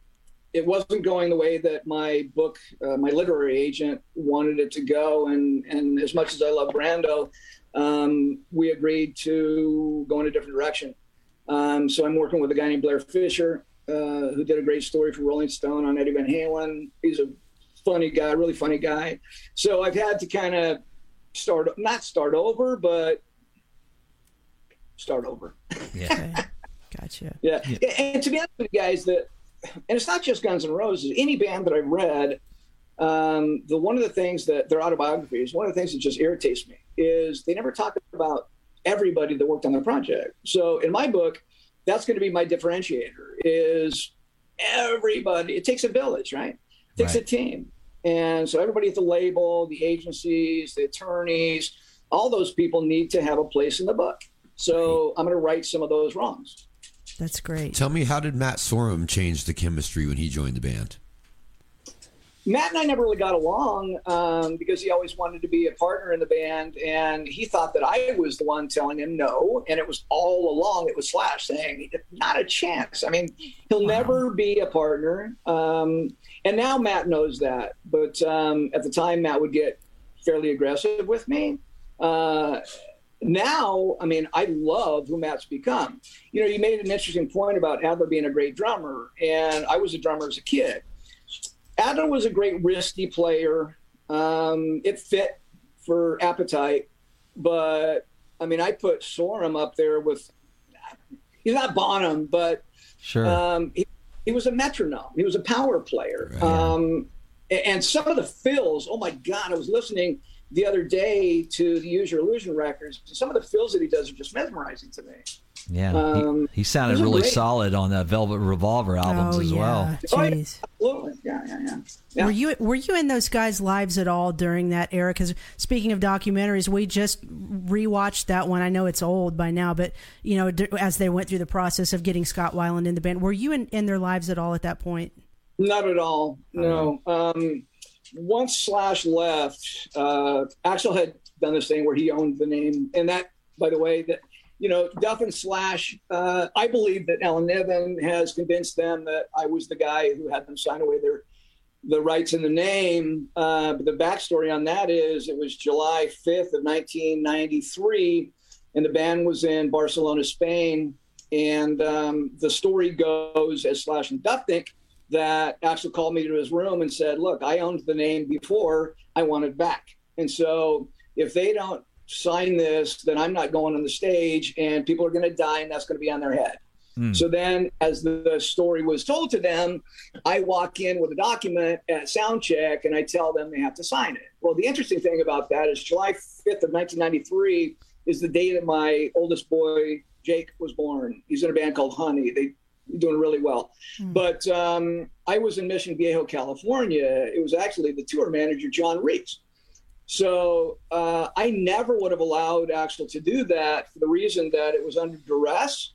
it wasn't going the way that my book, uh, my literary agent wanted it to go. And and as much as I love Brando, um, we agreed to go in a different direction. Um, so I'm working with a guy named Blair Fisher, uh, who did a great story for Rolling Stone on Eddie Van Halen. He's a funny guy, really funny guy. So I've had to kind of start, not start over, but start over. yeah Okay. Gotcha. Yeah. And to be honest with you guys, that and it's not just Guns N' Roses. Any band that I've read, um, the one of the things that their autobiographies, one of the things that just irritates me is they never talk about everybody that worked on their project. So in my book, that's going to be my differentiator. Is everybody? It takes a village, right? It takes Right. a team, and so everybody at the label, the agencies, the attorneys, all those people need to have a place in the book. So I'm going to right some of those wrongs. That's great. Tell me, how did Matt Sorum change the chemistry when he joined the band? Matt and I never really got along um, because he always wanted to be a partner in the band, and he thought that I was the one telling him no, and it was all along it was Slash saying not a chance. I mean, he'll never be a partner, um, and now Matt knows that. But um, at the time, Matt would get fairly aggressive with me. Uh, now, I mean, I love who Matt's become. You know, you made an interesting point about Adler being a great drummer, and I was a drummer as a kid. Adler was a great risky player. Um, it fit for appetite, but I mean, I put Sorum up there with. He's not Bonham, but sure um, he, he was a metronome. He was a power player. Right. Um, and some of the fills, oh my God, I was listening the other day to the Use Your Illusion records. Some of the fills that he does are just mesmerizing to me. Yeah um, he, he sounded really great. solid on the Velvet Revolver albums oh as yeah. well Oh, yeah. Jeez. Absolutely. Yeah, yeah, yeah. yeah. Were you were you in those guys' lives at all during that era? Because speaking of documentaries, we just rewatched that one. I know it's old by now, but you know, as they went through the process of getting Scott Weiland in the band, were you in, in their lives at all at that point? Not at all. No. Um, once Slash left, uh, Axl had done this thing where he owned the name, and that, by the way, that you know, Duff and Slash. Uh, I believe that Alan Niven has convinced them that I was the guy who had them sign away their the rights in the name. Uh, but the backstory on that is it was July 5th of 1993, and the band was in Barcelona, Spain. and um, the story goes as Slash and Duff think that Axl called me to his room and said, "Look, I owned the name before. I want it back." And so if they don't sign this, then I'm not going on the stage, and people are going to die, and that's going to be on their head. Mm. So then, as the story was told to them, I walk in with a document at sound check and I tell them they have to sign it. Well, the interesting thing about that is July 5th of 1993 is the day that my oldest boy, Jake, was born. He's in a band called Honey. They doing really well. Mm. But um, I was in Mission Viejo, California. It was actually the tour manager, John Reese. So uh, I never would have allowed Axl to do that for the reason that it was under duress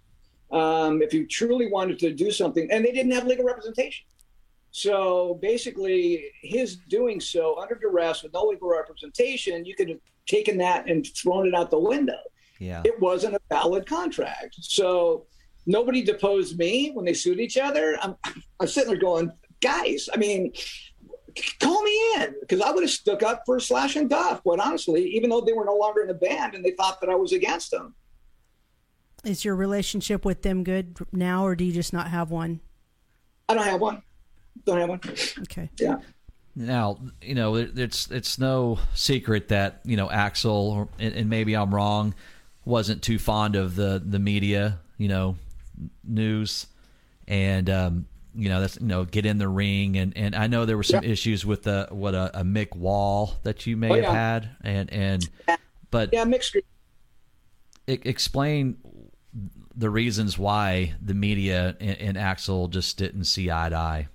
um, if you truly wanted to do something, and they didn't have legal representation. So basically, his doing so under duress with no legal representation, you could have taken that and thrown it out the window. Yeah. It wasn't a valid contract. So nobody deposed me when they sued each other. I'm, I'm sitting there going, guys, I mean, call me in because I would have stuck up for Slash and Duff, quite honestly, even though they were no longer in the band and they thought that I was against them. Is your relationship with them good now, or do you just not have one? I don't have one. Don't have one. Okay. Yeah. Now you know it's it's no secret that you know Axl, and, maybe I'm wrong, wasn't too fond of the the media, you know, news, and um, you know that's you know get in the ring, and and I know there were some yeah. issues with the what a, a, Mick Wall that you may oh, have yeah. had, and and but yeah, mixed. Explain the reasons why the media and, and Axl just didn't see eye to eye?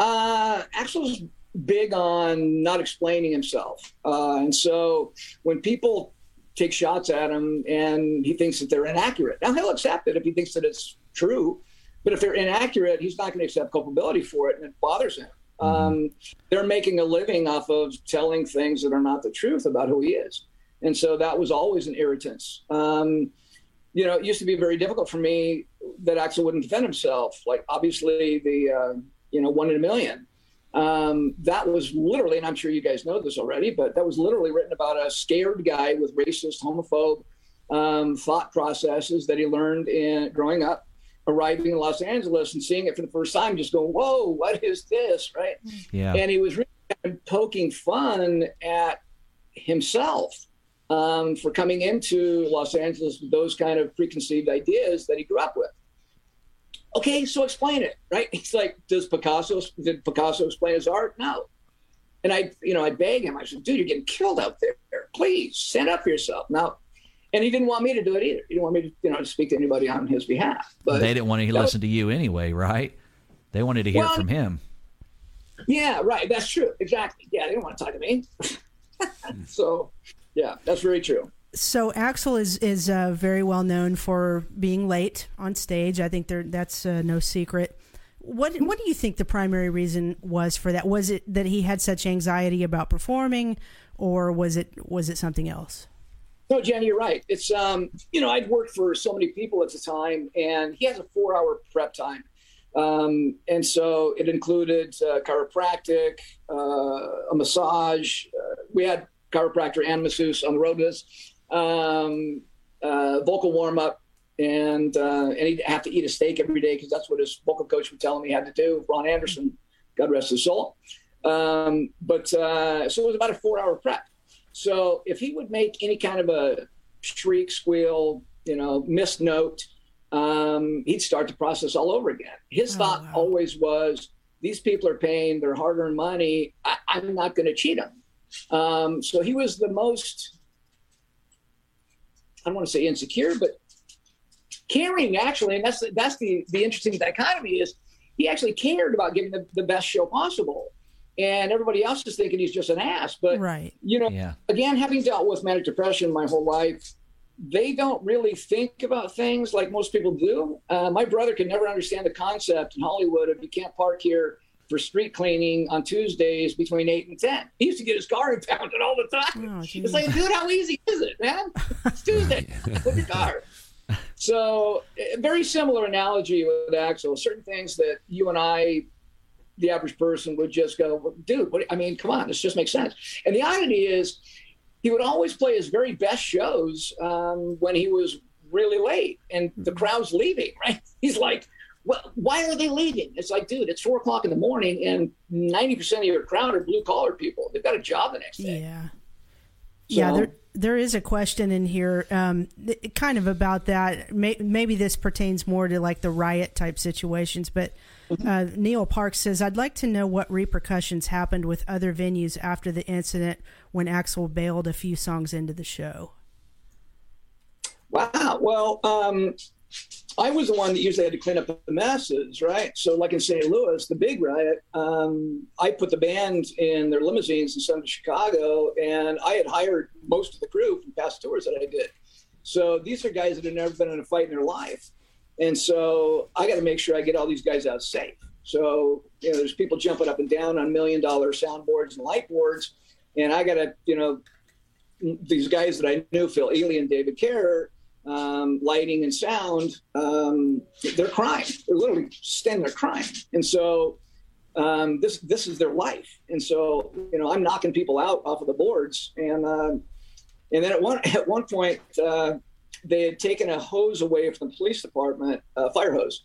Uh, Axl's big on not explaining himself, uh, and so when people take shots at him and he thinks that they're inaccurate, now he'll accept it if he thinks that it's true. But if they're inaccurate, he's not going to accept culpability for it, and it bothers him. Mm-hmm. Um, they're making a living off of telling things that are not the truth about who he is, and so that was always an irritant. Um, you know, it used to be very difficult for me that Axl wouldn't defend himself. Like obviously the uh, you know one in a million. Um, that was literally, and I'm sure you guys know this already, but that was literally written about a scared guy with racist, homophobe um, thought processes that he learned in growing up, arriving in Los Angeles and seeing it for the first time, just going, "Whoa, what is this?" Right? Yeah. And he was really kind of poking fun at himself um, for coming into Los Angeles with those kind of preconceived ideas that he grew up with. Okay, so explain it, right? He's like, does Picasso did Picasso explain his art? No. And I, you know, I beg him. I said, dude, you're getting killed out there. Please stand up for yourself. Now, and he didn't want me to do it either. He didn't want me to, you know, to speak to anybody on his behalf. But they didn't want to listen was, to you anyway, right? They wanted to hear well, from him. Yeah, right. That's true. Exactly. Yeah, they didn't want to talk to me. so yeah, that's very true. So Axl is is uh, very well known for being late on stage. I think there that's uh, no secret. What what do you think the primary reason was for that? Was it that he had such anxiety about performing, or was it was it something else? No, Jen, you're right. It's um, you know, I'd worked for so many people at the time, and he has a four-hour prep time, um, and so it included uh, chiropractic, uh, a massage. Uh, we had chiropractor and masseuse on the road with us. Um, uh, vocal warm up, and uh, and he'd have to eat a steak every day because that's what his vocal coach would tell him he had to do. Ron Anderson, God rest his soul. Um, but uh, so it was about a four-hour prep. So if he would make any kind of a shriek, squeal, you know, missed note, um, he'd start the process all over again. His oh, thought wow. always was, these people are paying their hard-earned money. I, am not going to cheat them. Um, so he was the most, I don't want to say insecure, but caring actually. And that's the, that's the, the interesting dichotomy is he actually cared about giving the, the best show possible. And everybody else is thinking he's just an ass. But, right. you know, yeah. again, having dealt with manic depression my whole life, they don't really think about things like most people do. Uh, my brother could never understand the concept in Hollywood of you can't park here for street cleaning on Tuesdays between eight and ten. He used to get his car impounded all the time. Oh, it's like, dude, how easy is it, man? It's Tuesday. Put your car. So, very similar analogy with Axl. Certain things that you and I, the average person, would just go, dude. What, I mean, come on, this just makes sense. And the oddity is, he would always play his very best shows um, when he was really late, and the crowd's leaving. Right? He's like, "Well, why are they leaving?" It's like, dude, it's four o'clock in the morning, and ninety percent of your crowd are blue collar people. They've got a job the next day. Yeah. yeah, So- there there is a question in here, um, th- kind of about that. May, maybe this pertains more to like the riot type situations, but uh, Neil Park says, "I'd like to know what repercussions happened with other venues after the incident when Axl bailed a few songs into the show." Wow. Well, um, I was the one that usually had to clean up the messes, right? So, like in St. Louis, the big riot, um, I put the band in their limousines and sent to Chicago, and I had hired most of the crew from past tours that I did. So these are guys that have never been in a fight in their life, and so I got to make sure I get all these guys out safe. So you know, there's people jumping up and down on million dollar soundboards and light boards, and I got to you know these guys that I knew, Phil Ely and David Kerr, um, lighting and sound, um, they're crying. They're literally standing there crying. And so um, this this is their life. And so you know, I'm knocking people out off of the boards. And um and then at one at one point, uh, they had taken a hose away from the police department, a fire hose.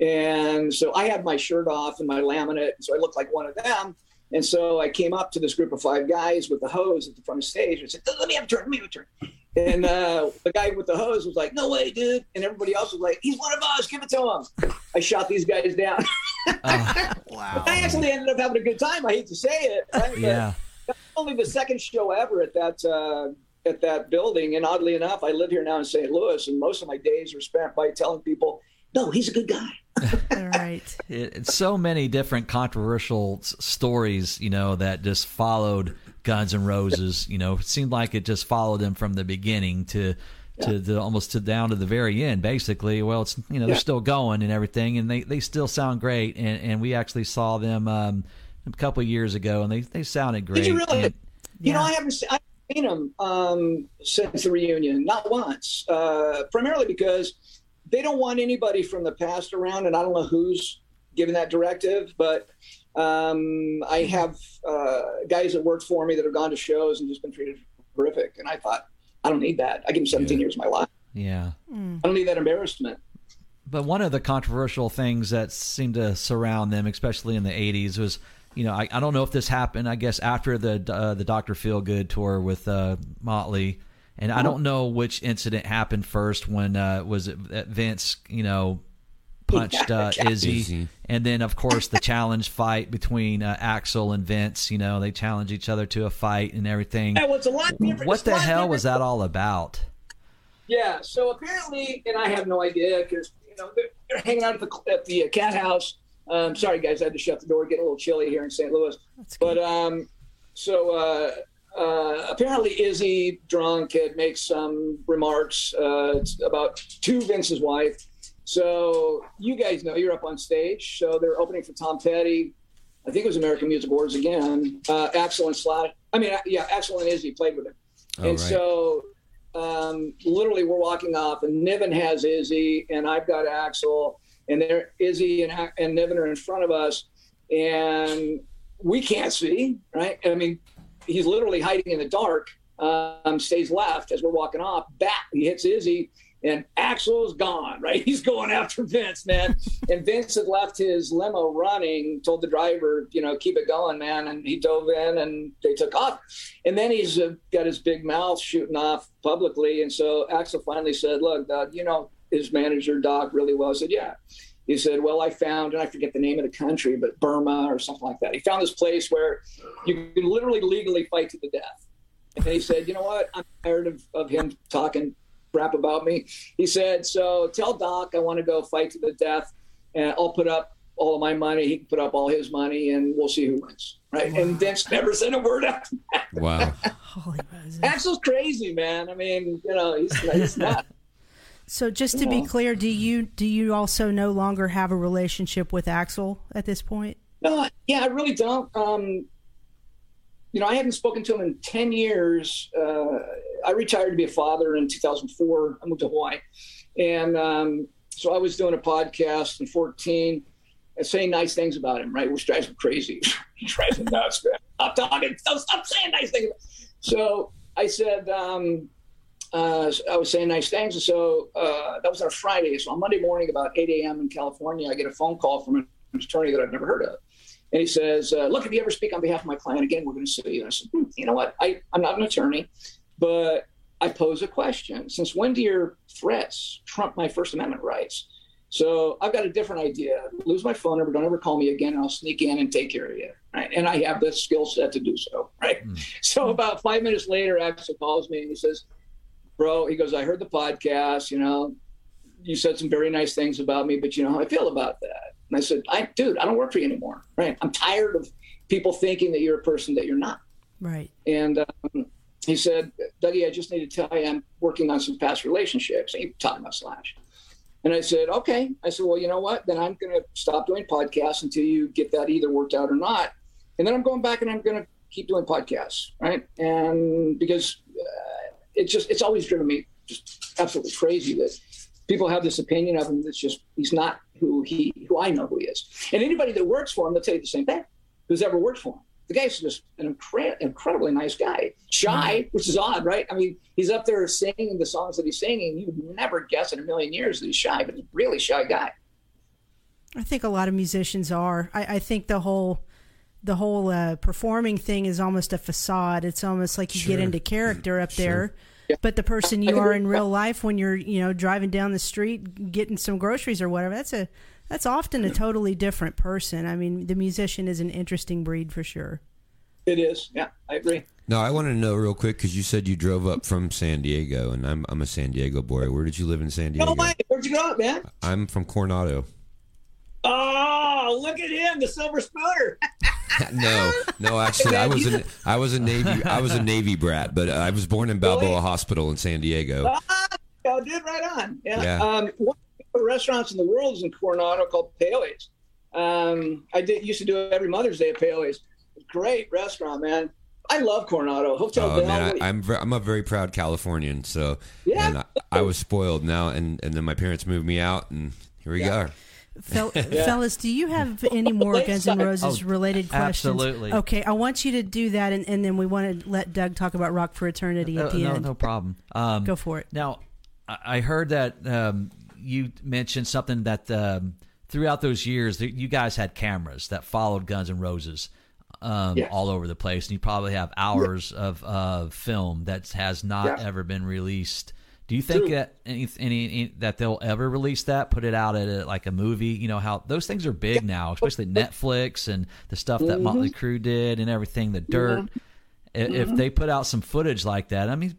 And so I had my shirt off and my laminate, so I looked like one of them. And so I came up to this group of five guys with the hose at the front of the stage and said, "Let me have a turn. Let me have a turn." And uh, the guy with the hose was like, "No way, dude!" And everybody else was like, "He's one of us. Give it to him." I shot these guys down. wow. I actually ended up having a good time. I hate to say it. Right? But Yeah. that's only the second show ever at that uh, at that building. And oddly enough, I live here now in St. Louis, and most of my days are spent by telling people, "No, he's a good guy." All right. it, it's so many different controversial s- stories, you know, that just followed Guns N' Roses. You know, it seemed like it just followed them from the beginning to to the almost to down to the very end. Basically, well, it's you know they're Yeah. still going and everything, and they they still sound great. And and we actually saw them um, a couple of years ago, and they they sounded great. Did you really? And- You know, I haven't seen, I haven't seen them um, since the reunion, not once. Uh, primarily because they don't want anybody from the past around, and I don't know who's given that directive, but um, I have uh, guys that work for me that have gone to shows and just been treated horrific, and I thought, I don't need that. I give them 17 years of my life. yeah. I don't need that embarrassment. But one of the controversial things that seemed to surround them, especially in the '80s, was you know I, I don't know if this happened. I guess after the uh, the Doctor Feelgood tour with uh, Motley, and I don't know which incident happened first. When uh, was it Vince? You know. Punched uh, Izzy, Izzy. and then of course the challenge fight between uh, Axl and Vince. You know they challenge each other to a fight and everything. Yeah, well, it's a lot different. What It's the lot hell was that all about? Yeah. So apparently, and I have no idea because you know they're, they're hanging out at the at the uh, cat house. Um, sorry, guys, I had to shut the door. Get a little chilly here in St. Louis. That's. But um, so uh, uh, apparently, Izzy drunk had makes some remarks uh, about to Vince's wife. So you guys know you're up on stage. So they're opening for Tom Petty. I think it was American Music Awards again. Uh, Axl and Slash. I mean, uh, yeah, Axl and Izzy played with him. Oh, and right. so um, literally we're walking off and Niven has Izzy and I've got Axl and there Izzy and, and Niven are in front of us and we can't see, right? I mean, he's literally hiding in the dark, um, stays left as we're walking off. Back, he hits Izzy and Axl's gone, right? He's going after Vince, man. and Vince had left his limo running, told the driver, you know, keep it going, man. And he dove in and they took off. And then he's uh, got his big mouth shooting off publicly. And so Axl finally said, look, Doug, you know his manager, Doc, really well. I said, yeah. He said, well, I found, and I forget the name of the country, but Burma or something like that. He found this place where you can literally legally fight to the death. And he said, you know what? I'm tired of, of him talking crap about me. He said, so tell Doc I want to go fight to the death, and I'll put up all of my money. He can put up all his money, and we'll see who wins. Right? And Vince never said a word after that. Wow. Holy Moses. Axl's crazy, man. I mean, you know, he's, he's not. So just to be clear, do you do you also no longer have a relationship with Axl at this point? No, yeah, I really don't. Um, you know, I haven't spoken to him in 10 years. Uh, I retired to be a father in 2004. I moved to Hawaii. And um, so I was doing a podcast in 14 and saying nice things about him, right? Which drives him crazy. drives him nuts, man. Stop talking. Stop, stop saying nice things. So I said, um, uh, I was saying nice things. And so uh, that was on a Friday. So on Monday morning, about 8 a.m. in California, I get a phone call from an attorney that I've never heard of. And he says, uh, Look, if you ever speak on behalf of my client again, we're going to sue you. And I said, hmm, You know what? I, I'm not an attorney, but I pose a question. Since when do your threats trump my First Amendment rights? So I've got a different idea. Lose my phone number. Don't ever call me again. And I'll sneak in and take care of you. Right. And I have the skill set to do so. Right. Mm. So about five minutes later, Axl calls me and he says, Bro, he goes, I heard the podcast. You know, you said some very nice things about me, but you know how I feel about that. And I said, I, dude, I don't work for you anymore. Right. I'm tired of people thinking that you're a person that you're not. Right. And um, he said, Dougie, I just need to tell you I'm working on some past relationships. And he talking about Slash. And I said, okay. I said, well, you know what? Then I'm going to stop doing podcasts until you get that either worked out or not. And then I'm going back and I'm going to keep doing podcasts, right? And because uh, it's just, it's always driven me just absolutely crazy that people have this opinion of him that's just, he's not who he, who I know who he is. And anybody that works for him, they'll tell you the same thing, who's ever worked for him the guy's just an incre- incredibly nice guy. Shy, mm-hmm. which is odd, right? I mean, he's up there singing the songs that he's singing. You would never guess in a million years that he's shy, but he's a really shy guy. I think a lot of musicians are. I, I think the whole the whole uh, performing thing is almost a facade. It's almost like you sure. get into character up sure. there. Yeah. But the person you are in real life when you're, you know, driving down the street getting some groceries or whatever, that's a that's often a totally different person. I mean, the musician is an interesting breed for sure. It is. Yeah, I agree. No, I want to know real quick because you said you drove up from San Diego, and I'm I'm a San Diego boy. Where did you live in San Diego? No, where'd you go up, man? I'm from Coronado. Oh, look at him, the silver spooner. no, no, actually, I was a I was a navy I was a navy brat, but I was born in Balboa really? Hospital in San Diego. Ah, oh, dude, right on. Yeah. yeah. Um, one the restaurants in the world is in Coronado called Peohe's. Um, I did used to do it every Mother's Day at Peohe's. Great restaurant, man. I love Coronado Hotel oh, Man, I, am I'm, I'm a very proud Californian, so yeah, and I, I, was spoiled now, and and then my parents moved me out, and here we yeah. go. Fel- yeah. Fellas, do you have any more Guns N' Roses oh, related questions? Absolutely. Okay, I want you to do that, and, and then we want to let Doug talk about Rock for Eternity at the no, end. No problem. Um, Go for it. Now, I heard that um, you mentioned something that um, throughout those years, you guys had cameras that followed Guns N' Roses. Um, yes. all over the place, and you probably have hours yeah. of uh, film that has not yeah. ever been released. Do you think True. that any, any, any, that they'll ever release that, put it out at a, like a movie? You know how those things are big yeah. now, especially Netflix and the stuff that mm-hmm. Motley Crue did and everything. The Dirt. Mm-hmm. If they put out some footage like that, I mean,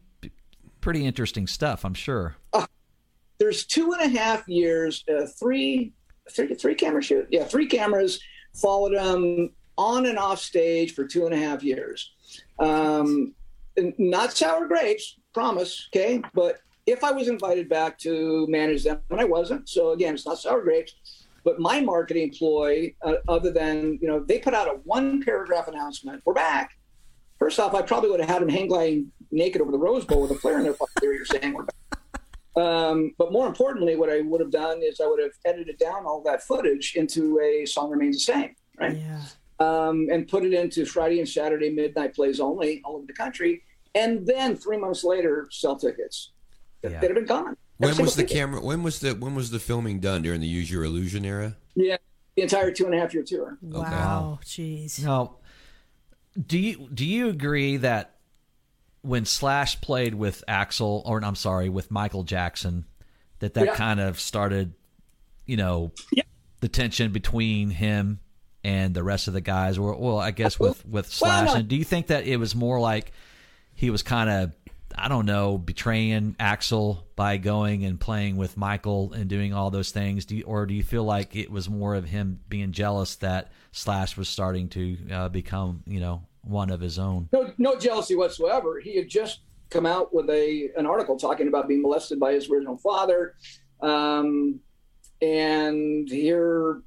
pretty interesting stuff. I'm sure. Uh, there's two and a half years, uh, three, three, three camera shoot. Yeah, three cameras followed them on and off stage for two and a half years. Um, not sour grapes, promise. Okay, but if I was invited back to manage them, and I wasn't, so again, it's not sour grapes. But my marketing ploy, uh, other than you know, they put out a one paragraph announcement. We're back. First off, I probably would have had them hang gliding naked over the Rose Bowl with a flare in their pocket. You're saying we're back. Um, but more importantly, what I would have done is I would have edited down all that footage into a song remains the same, right? Yeah. Um, and put it into Friday and Saturday midnight plays only all over the country, and then three months later sell tickets. Yeah. They'd have been gone. When was the camera? When was the when was the filming done during the Use Your Illusion era? Yeah, the entire two and a half year tour. Wow, jeez. Okay. Now, do you do you agree that when Slash played with Axl, or I'm sorry, with Michael Jackson, that that yeah. kind of started, you know, yeah. the tension between him and the rest of the guys. Or, well, I guess with with Slash. Well, no. And do you think that it was more like he was kind of, I don't know, betraying Axl by going and playing with Michael and doing all those things? Do you, or do you feel like it was more of him being jealous that Slash was starting to uh, become, you know, one of his own. No, no jealousy whatsoever. He had just come out with a an article talking about being molested by his original father, um, and here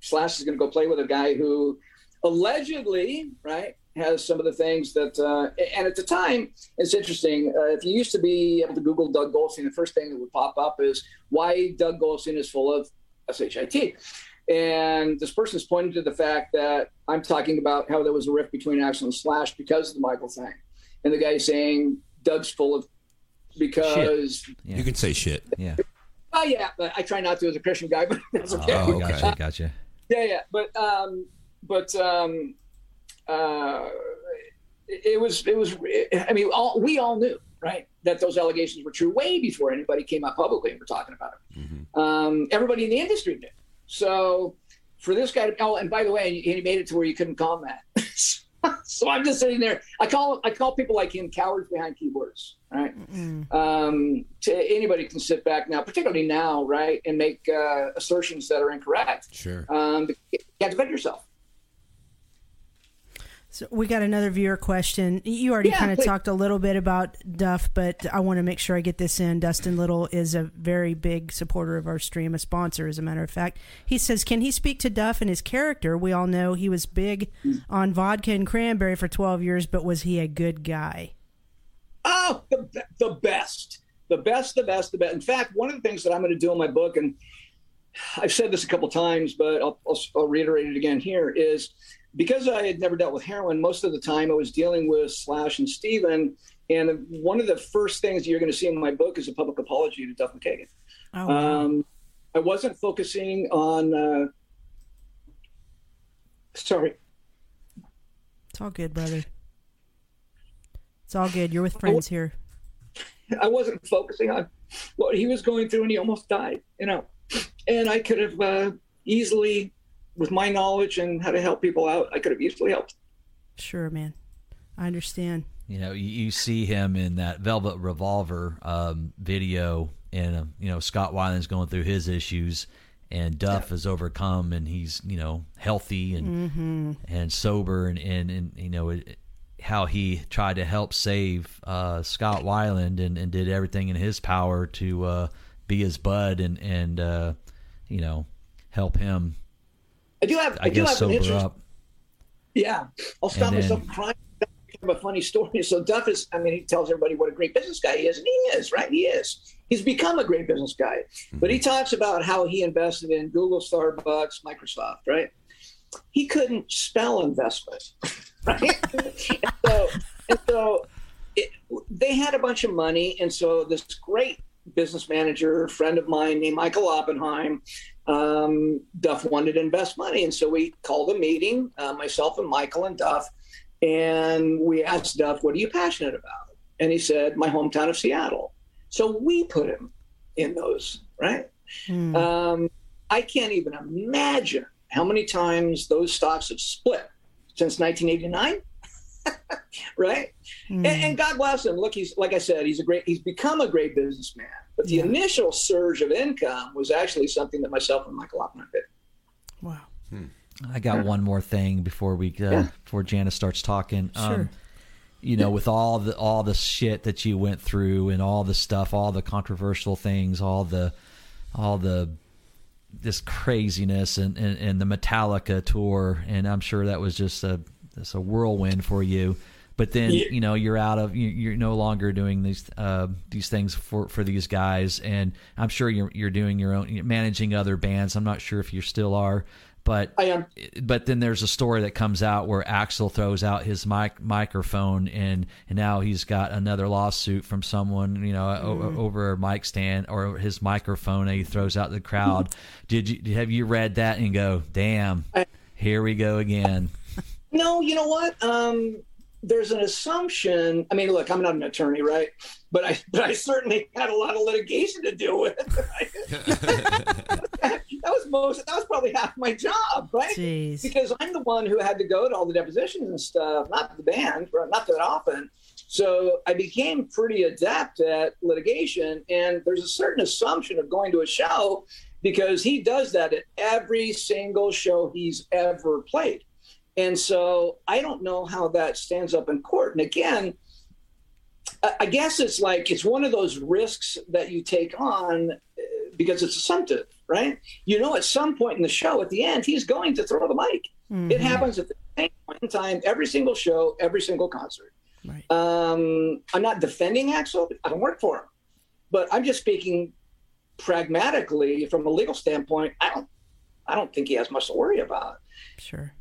Slash is going to go play with a guy who allegedly, right, has some of the things that. Uh, and at the time, it's interesting. Uh, if you used to be able to Google Doug Goldstein, the first thing that would pop up is why Doug Goldstein is full of shit. And this person is pointing to the fact that I'm talking about how there was a rift between Axl and Slash because of the Michael thing. And the guy saying Doug's full of because Yeah. You can say shit. Yeah. oh yeah, but I try not to as a Christian guy, but that's okay. Oh, okay. gotcha, gotcha. Yeah, yeah, but um, but um, uh, it it was it was. I mean, all, we all knew, right, that those allegations were true way before anybody came out publicly and were talking about it. Um, everybody in the industry knew. So for this guy to oh, and by the way, he made it to where you couldn't comment. so I'm just sitting there. I call I call people like him cowards behind keyboards, right? Um, to anybody can sit back now, particularly now, right, and make uh, assertions that are incorrect Sure. um, you can't defend yourself. So we got another viewer question. You already Yeah, kind of talked a little bit about Duff, but I want to make sure I get this in. Dustin Little is a very big supporter of our stream, a sponsor, as a matter of fact. He says, "Can he speak to Duff and his character? We all know he was big on vodka and cranberry for twelve years, but was he a good guy?" Oh, the, the best, the best, the best, the best. In fact, one of the things that I'm going to do in my book, and I've said this a couple times, but I'll, I'll, I'll reiterate it again here, is because I had never dealt with heroin, most of the time I was dealing with Slash and Steven. And one of the first things you're going to see in my book is a public apology to Duff McKagan. Oh, wow. Um, I wasn't focusing on, uh, sorry, it's all good, brother. It's all good. You're with friends here. I wasn't focusing on what he was going through, and he almost died. You know, and I could have uh, easily, with my knowledge and how to help people out, I could have easily helped. Sure, man. I understand. You know, you, you see him in that Velvet Revolver um, video, and uh, you know Scott Weiland's going through his issues, and Duff is overcome, and he's you know healthy and and sober, and and, and you know it, how he tried to help save uh, Scott Weiland, and, and did everything in his power to uh, be his bud, and and uh, you know help him, I do have, I, I, do have an interest. up. Yeah, I'll stop And then- myself crying. Kind a funny story. So Duff is, I mean, he tells everybody what a great business guy he is, and he is, right? He is. He's become a great business guy. But he mm-hmm. talks about how he invested in Google, Starbucks, Microsoft, right? He couldn't spell investment, right? and so, and so it, they had a bunch of money, and so this great business manager, friend of mine named Michael Oppenheim, um, Duff wanted to invest money, and so we called a meeting, uh, myself and Michael and Duff, and we asked Duff, "What are you passionate about?" And he said, "My hometown of Seattle." So we put him in those, right? Hmm. Um, I can't even imagine how many times those stocks have split since 1989. right? Hmm. And, and God bless him. Look, he's like I said, he's a great. He's become a great businessman. But the Yeah. initial surge of income was actually something that myself and Michael Oppenheim did. wow. I got one more thing before we uh, Yeah. before Janice starts talking. Um, Sure. you know, with all the all the shit that you went through and all the stuff, all the controversial things, all the all the this craziness and, and, and the Metallica tour, and I'm sure that was just a just a whirlwind for you. But then Yeah. you know you're out of you- you're no longer doing these uh, these things for, for these guys, and I'm sure you're you're doing your own you're managing other bands. I'm not sure if you still are, but I am. but then there's a story that comes out where Axl throws out his mic microphone and and now he's got another lawsuit from someone you know o- over a mic stand or his microphone and he throws out the crowd. Did you have you read that and go, damn, I- here we go again? No, you know what? Um, there's an assumption. I mean, look, I'm not an attorney, right? But I, but I certainly had a lot of litigation to deal with. that was most. That was probably half my job, right? Jeez. Because I'm the one who had to go to all the depositions and stuff, not the band, or not that often. So I became pretty adept at litigation, and there's a certain assumption of going to a show because he does that at every single show he's ever played. And so I don't know how that stands up in court. And again, I- guess it's like it's one of those risks that you take on uh, because it's assumptive, right? You know, at some point in the show, at the end, he's going to throw the mic. It happens at the same point in time, every single show, every single concert. Right. Um, I'm not defending Axl. I don't work for him, but I'm just speaking pragmatically from a legal standpoint. I don't, I don't think he has much to worry about. Sure.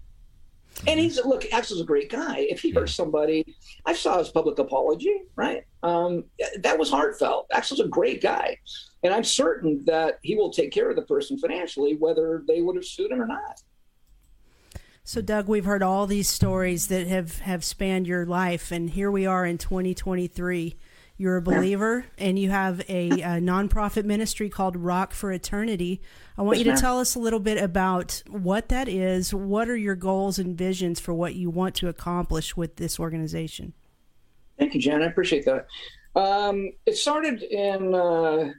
And he's look, Axl's a great guy. If he hurts somebody, I saw his public apology, right? Um, that was heartfelt. Axl's a great guy, and I'm certain that he will take care of the person financially, whether they would have sued him or not. So, Doug, we've heard all these stories that have, have spanned your life, and here we are in 2023. You're a believer, and you have a, a nonprofit ministry called Rock for Eternity. I want Yes, you to ma'am. tell us a little bit about what that is. What are your goals and visions for what you want to accomplish with this organization? Thank you, Jen. I appreciate that. Um, it started in uh,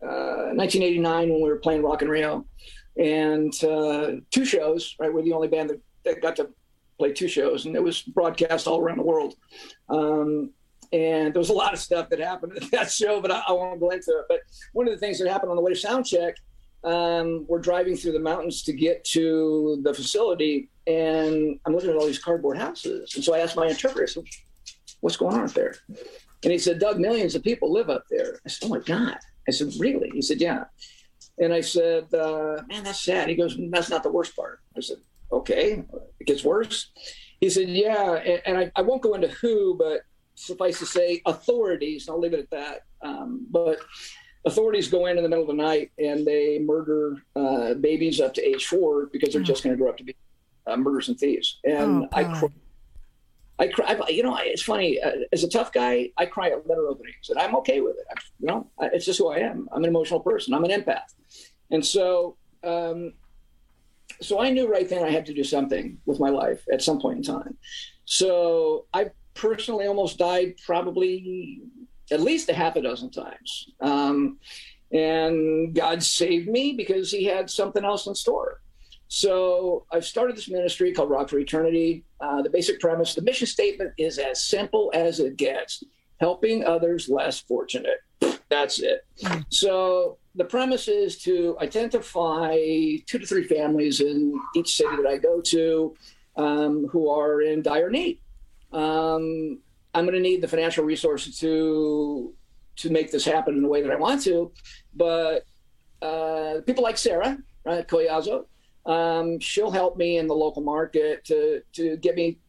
uh, 1989 when we were playing Rock in Rio, and uh, two shows. Right, we're the only band that, that got to play two shows, and it was broadcast all around the world. Um, and there was a lot of stuff that happened at that show, but I, I won't go into it. But one of the things that happened on the way to sound check, um, we're driving through the mountains to get to the facility, and I'm looking at all these cardboard houses. And so I asked my interpreter, said, what's going on up there? And he said, Doug, millions of people live up there. I said, oh my God. I said, really? He said, yeah. And I said, uh, man, that's sad. He goes, that's not the worst part. I said, okay, it gets worse. He said, yeah. And, and I, I won't go into who, but suffice to say, authorities, I'll leave it at that. Um, but authorities go in in the middle of the night and they murder uh, babies up to age four because they're just going to grow up to be uh, murderers and thieves. And Oh, I God. cr- I cry. I- You know, it's funny. Uh, as a tough guy, I cry at letter openings, and I'm okay with it. I, you know, I- it's just who I am. I'm an emotional person. I'm an empath, and so, um, so I knew right then I had to do something with my life at some point in time. So I personally almost died probably at least a half a dozen times, um, and God saved me because He had something else in store. So I've started this ministry called Rock for Eternity. Uh, the basic premise, the mission statement is as simple as it gets helping others less fortunate. That's it. So the premise is to identify two to three families in each city that I go to um, who are in dire need. Um, I'm going to need the financial resources to to make this happen in the way that I want to, but uh, people like Sarah, right, Collazo, um, she'll help me in the local market to to get me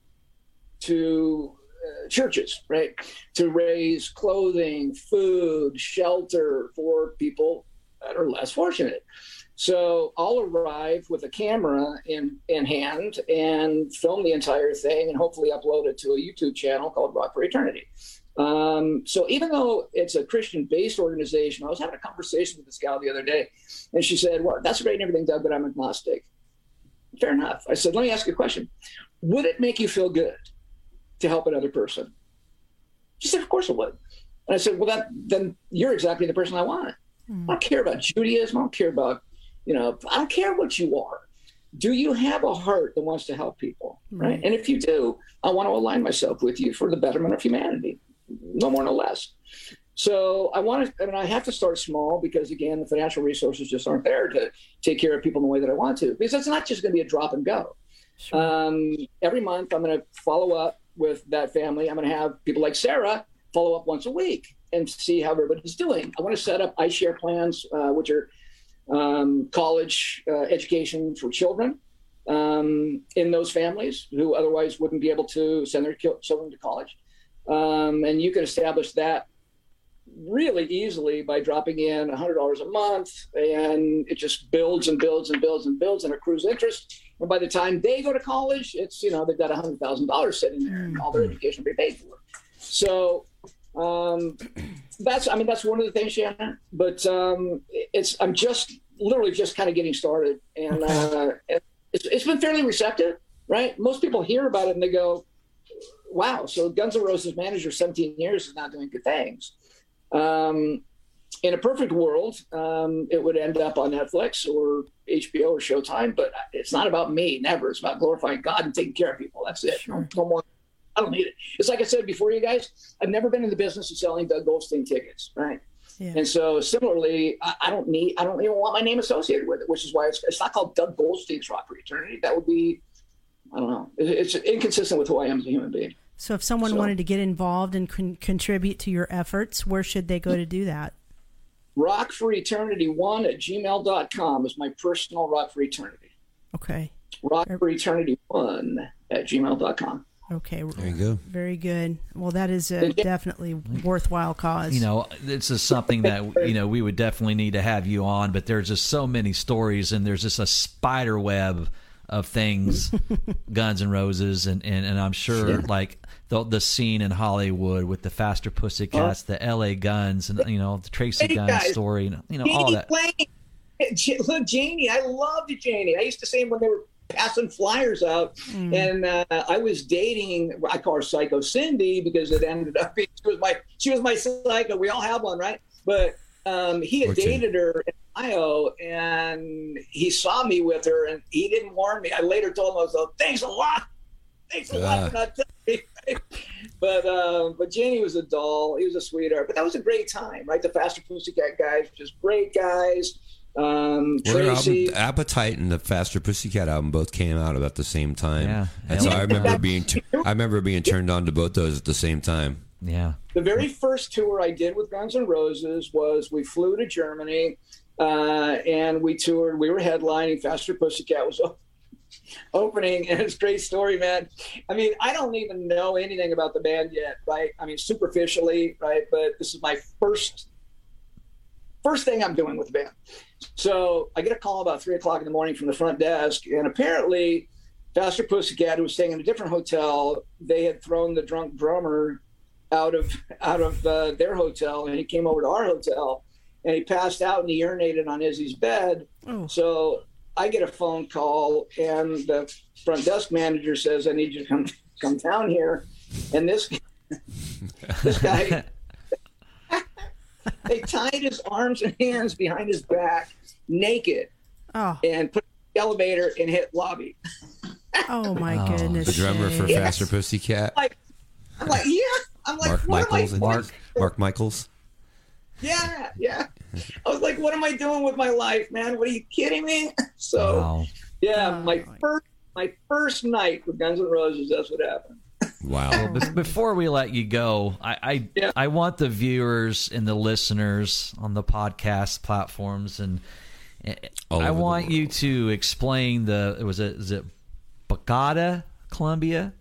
to uh, churches, right, to raise clothing, food, shelter for people that are less fortunate. So I'll arrive with a camera in in hand and film the entire thing, and hopefully upload it to a YouTube channel called Rock for Eternity. Um, so even though it's a Christian-based organization, I was having a conversation with this gal the other day, and she said, "Well, that's great and everything, Doug, but I'm agnostic." Fair enough. I said, "Let me ask you a question. Would it make you feel good to help another person?" She said, "Of course it would." And I said, "Well, that then you're exactly the person I want. I don't care about Judaism. I don't care about, you know, I don't care what you are. Do you have a heart that wants to help people? Right. And if you do, I want to align myself with you for the betterment of humanity, no more, no less. So I want to, I mean, I have to start small because again, the financial resources just aren't there to take care of people in the way that I want to. Because it's not just going to be a drop and go. Um, every month, I'm going to follow up with that family. I'm going to have people like Sarah follow up once a week and see how everybody's doing. I want to set up iShare plans, uh, which are um, college uh, education for children um, in those families who otherwise wouldn't be able to send their children to college. Um, and you can establish that really easily by dropping in $100 a month and it just builds and builds and builds and builds and accrues interest. And by the time they go to college it's you know they've got $100000 sitting there and all their education will be paid for. So um, that's i mean that's one of the things shannon but um, it's i'm just literally just kind of getting started and uh, it's, it's been fairly receptive right most people hear about it and they go wow so guns N' roses manager 17 years is not doing good things um, in a perfect world, um, it would end up on Netflix or HBO or Showtime, but it's not about me. Never. It's about glorifying God and taking care of people. That's it. No, no more. I don't need it. It's like I said before, you guys. I've never been in the business of selling Doug Goldstein tickets, right? Yeah. And so, similarly, I, I don't need. I don't even want my name associated with it, which is why it's, it's not called Doug Goldstein's Rock for Eternity. That would be, I don't know. It, it's inconsistent with who I am as a human being. So, if someone So- wanted to get involved and con- contribute to your efforts, where should they go to do that? Rock for Eternity one at gmail.com is my personal Rock for Eternity. Okay. Rock for Eternity one at gmail.com. Okay. There you go. Very good. Well, that is a definitely worthwhile cause. you know this is something that you know we would definitely need to have you on but there's just so many stories and there's just a spider web of things guns and roses and, and, and i'm sure like the, the scene in hollywood with the faster pussycats the la guns and you know the tracy Hey, gun guys. story and you know all that Blaine. J- Look, Janie, I loved Janie. I used to see him when they were passing flyers out, and uh, I was dating. I call her Psycho Cindy because it ended up being she was my she was my psycho. We all have one, right? But um, he had What's in- dated her in Ohio, and he saw me with her, and he didn't warn me. I later told him, I was like, "Thanks a lot, thanks a lot for not telling me." But um, but Janie was a doll. He was a sweetheart. But that was a great time, right? The Faster Pussycat guys, just great guys. Um, Well, Tracy. album, Appetite and the Faster Pussycat album both came out about the same time. Yeah. And so I remember being tu- I remember being turned on to both those at the same time. yeah the very first tour I did with Guns N' Roses was we flew to Germany uh, and we toured. We were headlining. Faster Pussycat was o- opening, and it's a great story, man. I mean, I don't even know anything about the band yet, right? I mean, superficially, right? But this is my first first thing I'm doing with the band. So I get a call about three o'clock in the morning from the front desk, and apparently. Faster Pussycat, who was staying in a different hotel, they had thrown the drunk drummer out of out of uh, their hotel, and he came over to our hotel, and he passed out and he urinated on Izzy's bed. Oh. So I get a phone call, and the front desk manager says, "I need you to come come down here." And this this guy, they tied his arms and hands behind his back, naked, Oh, and put the elevator and hit lobby. oh my Oh, goodness. The drummer for sakes. Faster Pussycat, Like, I'm like, yeah. I'm like, Mark what Michals, am I? and Mark Michals. Yeah, yeah. I was like, what am I doing with my life, man? What are you kidding me? So wow yeah, Oh, my my- first my first night with Guns N' Roses, that's what happened. Wow. Be- before we let you go, I I, Yeah. I want the viewers and the listeners on the podcast platforms and eh, All I want you to explain the it was it is it Bogota, Colombia,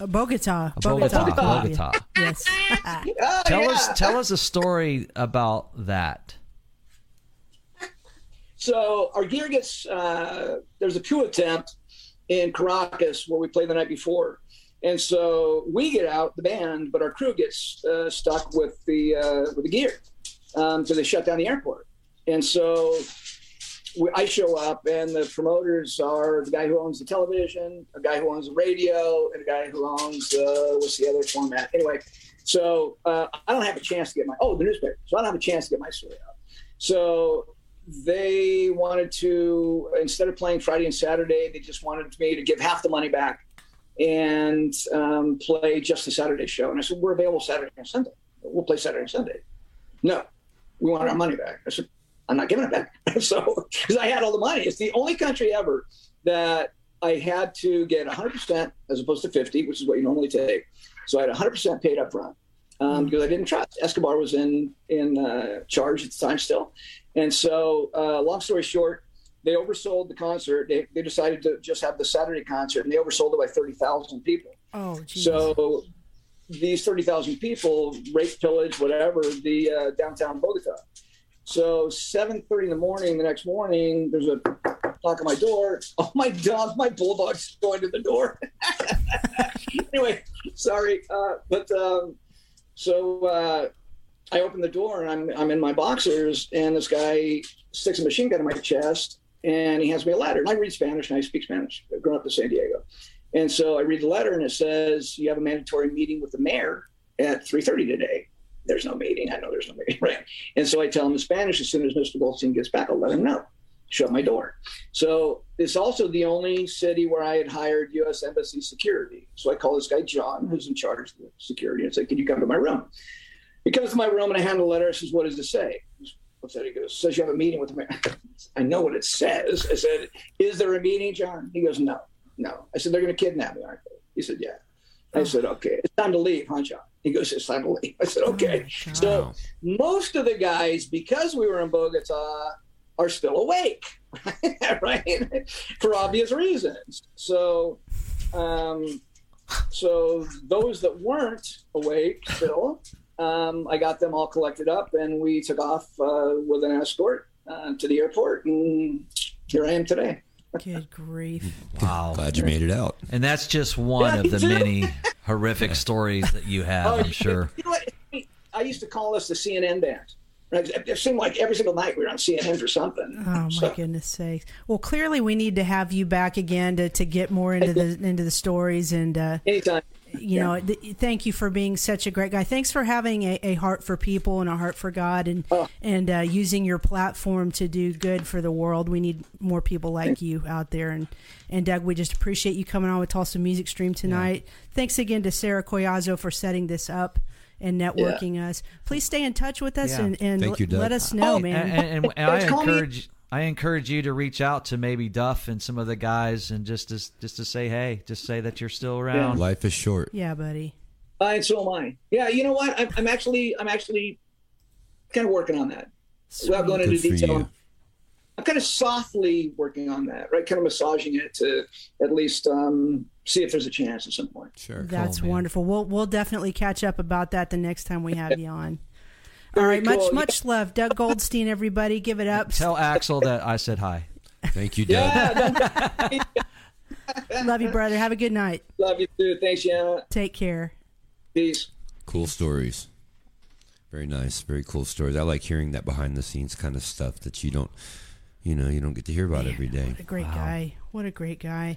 Uh, Bogota. Bogota, Bogota. Bogota. Yes. Oh, Tell yeah. us tell us a story about that. So our gear gets uh, there's a coup attempt in Caracas where we played the night before, and so we get out the band, but our crew gets uh, stuck with the uh, with the gear so they shut down the airport, and so we, I show up and the promoters are the guy who owns the television, a guy who owns the radio, and a guy who owns uh, what's the other format anyway. So uh, I don't have a chance to get my oh the newspaper, so I don't have a chance to get my story out. So they wanted to instead of playing Friday and Saturday, they just wanted me to give half the money back and um, play just the Saturday show. And I said, we're available Saturday and Sunday. We'll play Saturday and Sunday. No, we want our money back. I said, I'm not giving it back. so because I had all the money, it's the only country ever that I had to get 100% as opposed to 50, which is what you normally take. So I had 100% paid up front um, because I didn't trust. Escobar was in in uh, charge at the time still, and so uh, long story short, they oversold the concert. They, they decided to just have the Saturday concert, and they oversold it by 30,000 people. Oh, geez. So these 30,000 people rape, pillage, whatever, the uh, downtown Bogota. So 7.30 in the morning, the next morning, there's a knock on my door. Oh, my dog, my bulldog's going to the door. anyway, sorry. Uh, but um, so uh, I open the door and I'm, I'm in my boxers and this guy sticks a machine gun in my chest and he hands me a letter. And I read Spanish and I speak Spanish. I've up in San Diego. And so I read the letter and it says, you have a mandatory meeting with the mayor at 3.30 today. There's no meeting. I know there's no meeting, right? And so I tell him in Spanish, as soon as Mr. Goldstein gets back, I'll let him know. Shut my door. So it's also the only city where I had hired U.S. Embassy security. So I call this guy John, who's in charge of the security, and say, "Can you come to my room?" He comes to my room and I hand the letter. I says, "What does it say?" What's that? He goes, "Says you have a meeting with the mayor." I know what it says. I said, "Is there a meeting, John?" He goes, "No, no." I said, "They're going to kidnap me, aren't they?" He said, "Yeah." I said, "Okay, it's time to leave, huh, John?" He goes, "It's time to leave." I said, "Okay." God. So most of the guys, because we were in Bogota, are still awake, right? For obvious reasons. So Um, so those that weren't awake still, um, I got them all collected up, and we took off uh, with an escort uh, to the airport, and here I am today. Good grief. Wow. Glad you made it out. And that's just one Yeah, of the me too. many horrific stories that you have, I'm sure. You know what? I used to call us the CNN band. Right? It seemed like every single night we were on CNN for something. Oh my So- goodness sakes! Well, clearly we need to have you back again to, to get more into the into the stories and uh, Anytime. You know th- thank you for being such a great guy. Thanks for having a, a heart for people and a heart for God and Oh. and uh, using your platform to do good for the world. We need more people like you out there and and Doug, we just appreciate you coming on with Tulsa Music Stream tonight. Thanks again to Sarah Collazo for setting this up. And networking us. Please stay in touch with us Yeah. and, and you, let us know, Oh, man. And, and, and I Guys, me- encourage I encourage you to reach out to maybe Duff and some of the guys and just to, just to say hey, just say that you're still around. Yeah. Life is short. yeah, buddy. Uh, and so am I. Yeah, you know what? I'm, I'm actually I'm actually kind of working on that. Without going into Good for detail, you. I'm kind of softly working on that, right? Kind of massaging it to at least um, see if there's a chance at some point. Sure. That's man. wonderful. We'll we'll definitely catch up about that the next time we have you on. All Very right, much cool. much love, Doug Goldstein. Everybody, give it up. Tell Axl that I said hi. Thank you, Doug. Yeah, Love you, brother. Have a good night. love you too. Thanks, Shanna. Take care. Peace. Cool stories. Very nice. Very cool stories. I like hearing that behind the scenes kind of stuff that you don't, you know, you don't get to hear about every day. What a great guy. What a great guy.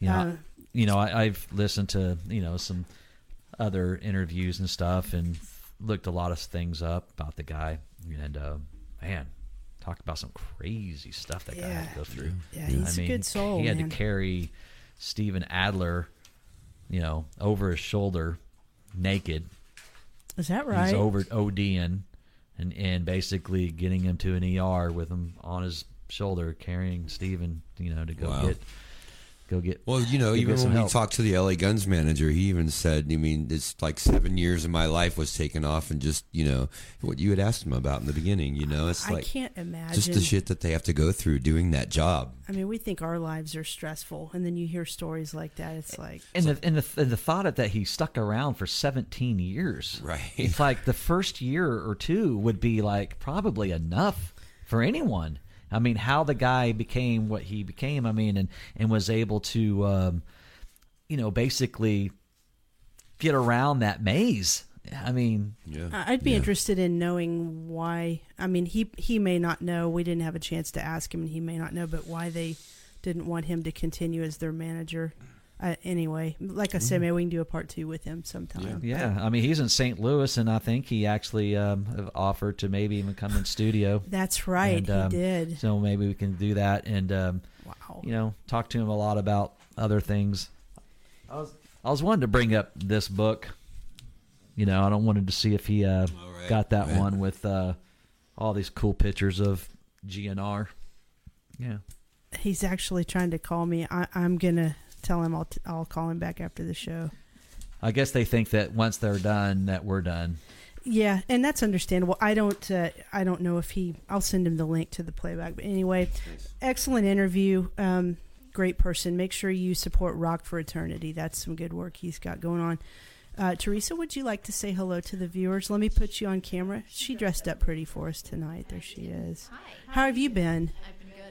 You know, Uh, you know I, I've listened to you know some other interviews and stuff, and looked a lot of things up about the guy. And uh, man, talk about some crazy stuff that guy had to go through. Yeah, he's a good soul, He had man. to carry Steven Adler, you know, over his shoulder, naked. Is that right? He's over ODing, and and basically getting him to an ER with him on his shoulder, carrying Steven, you know, to go Wow. get go get. Well, you know, even get some when we help. talked to the LA Guns manager, he even said, I mean, it's like seven years of my life was taken off, and just you know what you had asked him about in the beginning. You know, it's I like can't imagine. just the shit that they have to go through doing that job. I mean, we think our lives are stressful, and then you hear stories like that. It's like, And the and the and the thought of that he stuck around for 17 years, Right. It's like the first year or two would be like probably enough for anyone. I mean, how the guy became what he became. I mean, and and was able to, um, you know, basically get around that maze. I mean, Yeah, I- I'd be Yeah. interested in knowing why. I mean, he he may not know. We didn't have a chance to ask him, and he may not know. But why they didn't want him to continue as their manager? Uh, anyway, like I said, maybe we can do a part two with him sometime. yeah. I mean, he's in St. Louis, and I think he actually um, offered to maybe even come in studio. That's right. And, um, he did. So maybe we can do that and um, Wow. you know talk to him a lot about other things. I was I was wanting to bring up this book. You know, I don't wanted to see if he uh, All right. got that Right. one with uh, all these cool pictures of GNR. Yeah. He's actually trying to call me. I, I'm gonna tell him I'll t- I'll call him back after the show. I guess they think that once they're done, that we're done. Yeah, and that's understandable. I don't uh, I don't know if he. I'll send him the link to the playback. But anyway, excellent interview. Um, great person. Make sure you support Rock for Eternity. That's some good work he's got going on. Uh, Teresa, would you like to say hello to the viewers? Let me put you on camera. She dressed up pretty for us tonight. There she is. Hi. How have you been?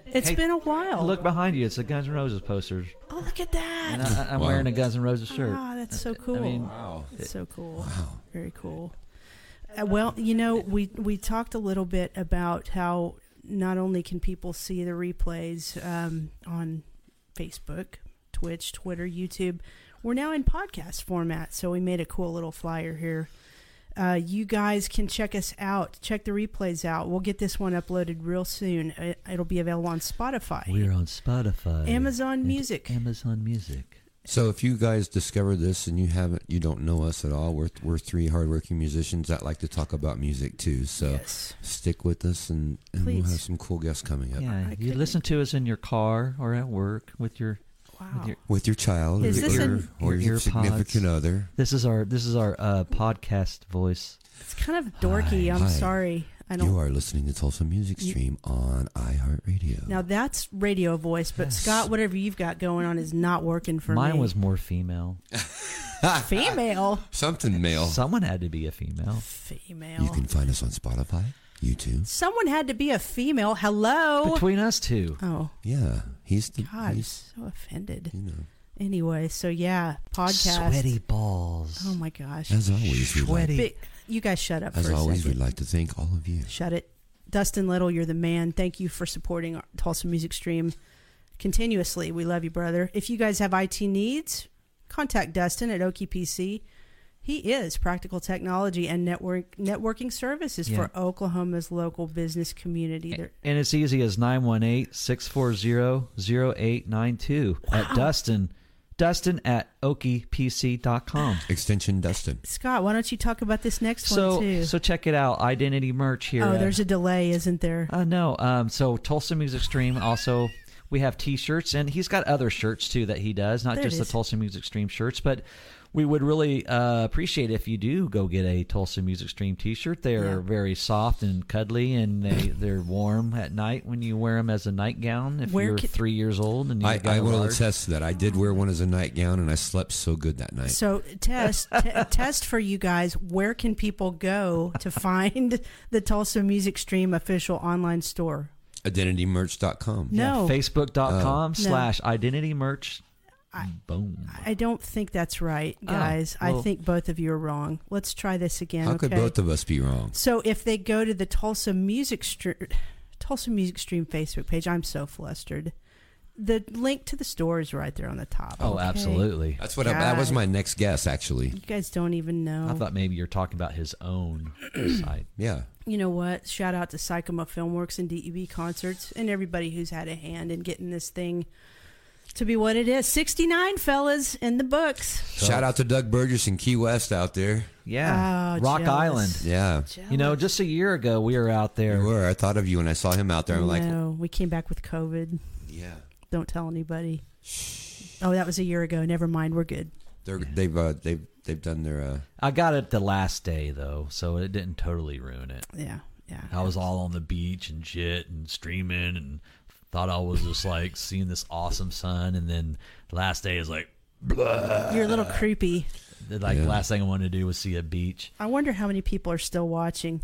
I've been. It's Hey, been a while. Look behind you; it's a Guns N' Roses posters, Oh, look at that. and I, I'm Wow. wearing a Guns N' Roses shirt. Ah, that's so cool. I mean, Wow. That's so cool. Wow. Very cool. Uh, well, you know, we we talked a little bit about how not only can people see the replays um, on Facebook, Twitch, Twitter, YouTube, we're now in podcast format. So we made a cool little flyer here. Uh, you guys can check us out. Check the replays out. We'll get this one uploaded real soon. It, it'll be available on Spotify, We're on Spotify, Amazon Music. Amazon Music. So if you guys discover this and you haven't, you don't know us at all, we're we're three hardworking musicians that like to talk about music too. So Yes. stick with us, and, and we'll have some cool guests coming up Yeah, I you couldn't- listen to us in your car or at work with your Wow. with your. with your child Is or, this your, an- or your your earpods? significant other. This is our this is our uh, podcast voice. It's kind of dorky. Hi. I'm Hi. sorry. I don't. You are listening to Tulsa Music Stream on iHeartRadio. Now that's radio voice, but Scott, whatever you've got going on is not working for Mine me. Mine was more female. female. Something male. Someone had to be a female. Female. You can find us on Spotify, YouTube. Someone had to be a female. Hello. Between us two. oh Yeah, he's the. God, he's, so offended. you know, Anyway, so yeah, podcast. Sweaty balls. Oh my gosh. as always, we'd like, Sweaty. You guys shut up as for a always, second. we'd like to thank all of you. Shut it. Dustin Little, you're the man. Thank you for supporting our Tulsa Music Stream continuously. We love you, brother. If you guys have IT needs, contact Dustin at Okie PC. He is practical technology and network networking services Yeah. for Oklahoma's local business community. They're, And it's easy as 918-640-0892 at Dustin. Dustin at okiepc.com. Extension Dustin. Scott, why don't you talk about this next one So too? so check it out. Identity merch here. oh, at- there's a delay, isn't there? Uh, no. Um, so Tulsa Music Stream also we have T-shirts and he's got other shirts too that he does, not There just the. Tulsa Music Stream shirts, but we would really uh, appreciate if you do go get a Tulsa Music Stream T-shirt. They're Yeah. very soft and cuddly, and they they're warm at night when you wear them as a nightgown. If Where you're can- three years old and you I, got I a will large. attest to that. I did wear one as a nightgown, and I slept so good that night. So test t- test for you guys. Where can people go to find the Tulsa Music Stream official online store? IdentityMerch.com. No, Facebook.com Oh. slash identity merch. Boom. I don't think that's right, Oh, guys. I think both of you are wrong. Let's try this again. How okay? could both of us be wrong? so if they go to the Tulsa Music Stream, Tulsa Music Stream Facebook page, I'm so flustered. The link to the store is right there on the top. Oh, okay? absolutely. That's what I, that was my next guess, actually. You guys don't even know. I thought maybe you're talking about his own site. Yeah. you know what? Shout out to Sykeomo Filmworks and DEB concerts and everybody who's had a hand in getting this thing to be what it is. 69 fellas in the books. Shout out to Doug Burgess and Key West out there. Yeah. Oh, Rock jealous. Island. Yeah. You know, just a year ago we were out there. You were. I thought of you when I saw him out there. I'm like, no, we came back with COVID. yeah. Don't tell anybody. Oh, that was a year ago. Never mind. We're good. They're, they've uh, they've they've done their. Uh, I got it the last day though, so it didn't totally ruin it. Yeah. Yeah. I was all on the beach and shit and streaming and thought I was just like seeing this awesome sun, and then the last day is like, You're a little creepy. like Yeah. last thing I wanted to do was see a beach. I wonder how many people are still watching.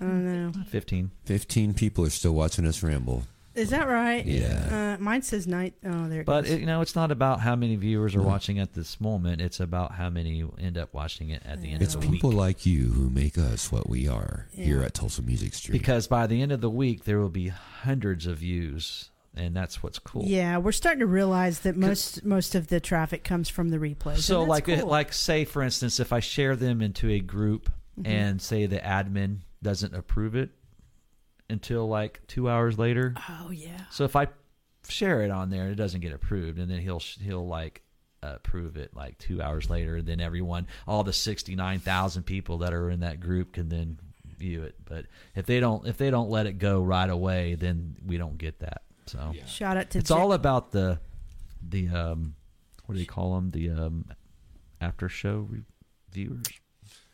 I don't know. Fifteen. Fifteen people are still watching us ramble. Is that right? Yeah. Uh, mine says night. Oh, there it But goes. it, you know, it's not about how many viewers are watching at this moment. It's about how many end up watching it at the end It's of the people week. like you who make us what we are here at Tulsa Music Street. Because by the end of the week, there will be hundreds of views, and that's what's cool. Yeah, we're starting to realize that most most of the traffic comes from the replays. So, like, cool. like say for instance, if I share them into a group Mm-hmm. and say the admin doesn't approve it until like two hours later. oh yeah, So if I share it on there and it doesn't get approved, and then he'll he'll like approve it like two hours later, then everyone, all the sixty nine thousand people that are in that group can then view it. But if they don't if they don't let it go right away, then we don't get that. So shout out to it's Ja- all about the the um what do you call them the um after show reviewers.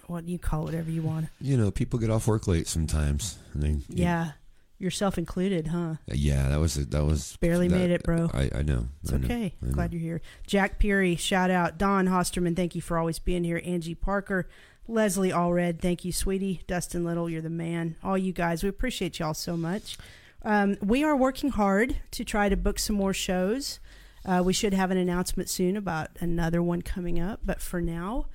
What you call it, whatever you want. you know, people get off work late sometimes. And they, Yeah, yourself included, huh? yeah, that was that was Barely that- made it, bro. I, I know. It's I know, okay. Know. Glad you're here. Jack Peary, shout out. Don Hosterman, thank you for always being here. Angie Parker, Leslie Allred, thank you, sweetie. Dustin Little, you're the man. All you guys, we appreciate y'all so much. Um, we are working hard to try to book some more shows. Uh, we should have an announcement soon about another one coming up. But for now,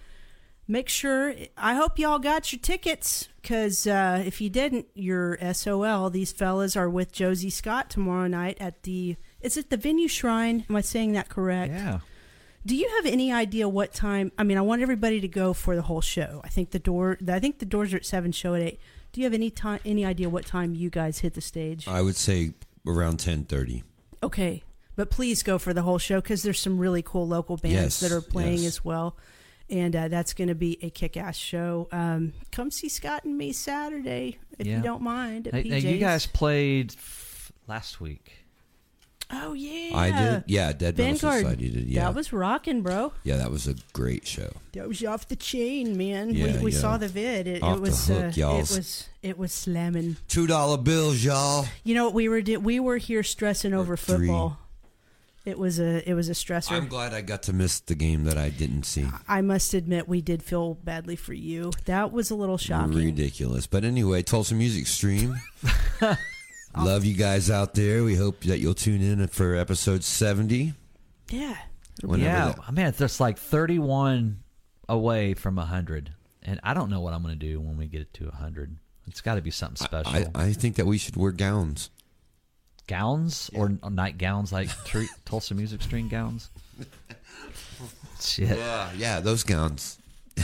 make sure. I hope y'all got your tickets because uh, if you didn't, you're SOL. These fellas are with Josie Scott tomorrow night at the. Is it the Venue Shrine? Am I saying that correct? Yeah. Do you have any idea what time? I mean, I want everybody to go for the whole show. I think the door. I think the doors are at seven. Show at eight. Do you have any time? Any idea what time you guys hit the stage? I would say around ten thirty. Okay, but please go for the whole show because there's some really cool local bands Yes, that are playing yes. as well, and uh, that's going to be a kick-ass show. Um, come see Scott and me Saturday if Yeah. you don't mind. At Hey, hey, you guys played f- last week. Oh yeah, I did. Yeah, Dead Metal Society did. Yeah, That was rocking, bro. yeah, that was a great show. That was off the chain, man. Yeah, we we yeah. saw the vid. It, Off it the was hook, uh, it was it was slamming. Two dollar bills, y'all. You know what we were we were here stressing over three. Football. It was a it was a stressor. I'm glad I got to miss the game that I didn't see. I must admit we did feel badly for you. That was a little shocking. Ridiculous. But anyway, Tulsa Music Stream. Love you guys out there. We hope that you'll tune in for episode 70. Yeah. Whenever yeah, that- oh, man, it's just like 31 away from 100. And I don't know what I'm going to do when we get it to 100. It's got to be something special. I, I think that we should wear gowns. Gowns or night gowns like tre- Tulsa Music String gowns? Shit. Yeah, yeah, those gowns.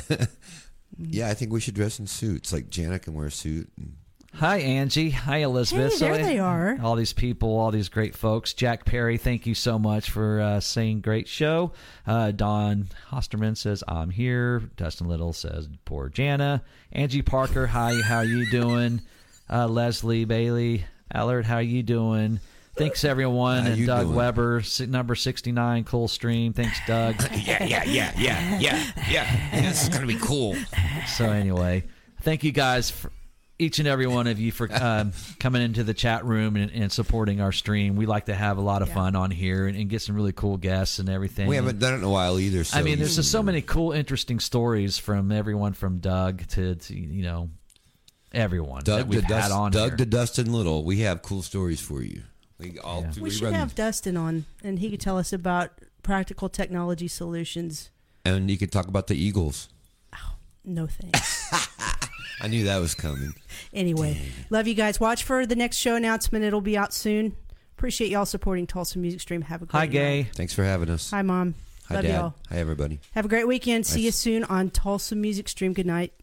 yeah, I think we should dress in suits. Like Janet can wear a suit. And Hi, Angie. Hi, Elizabeth. Hey, there they are. All these people, all these great folks. Jack Perry, thank you so much for uh, saying great show. Uh, Don Hosterman says, I'm here. Dustin Little says, poor Jana. Angie Parker, hi, how you doing? Uh, Leslie Bailey, Allard, how you doing? Thanks, everyone. How and you Doug doing? Weber, si- number 69, cool stream. Thanks, Doug. yeah, yeah, yeah, yeah, yeah, yeah. This is gonna be cool. So anyway, thank you guys for each and every one of you for um, coming into the chat room and, and supporting our stream. We like to have a lot of Yeah. fun on here and, and get some really cool guests and everything. We haven't done it in a while either. So I mean, there's just so many cool, interesting stories from everyone from Doug to, to you know everyone that Doug we've to, had Dust, on Doug here. to Dustin Little. We have cool stories for you. We all Yeah. We we should run- have Dustin on and he could tell us about practical technology solutions. and you could talk about the Eagles. Oh, No thanks. I knew that was coming. anyway, love you guys. Watch for the next show announcement. It'll be out soon. Appreciate y'all supporting Tulsa Music Stream. Have a great Hi, night. Gay. Thanks for having us. Hi, Mom. Hi, love Dad. y'all. Hi, everybody. Have a great weekend. See you soon on Tulsa Music Stream. Good night.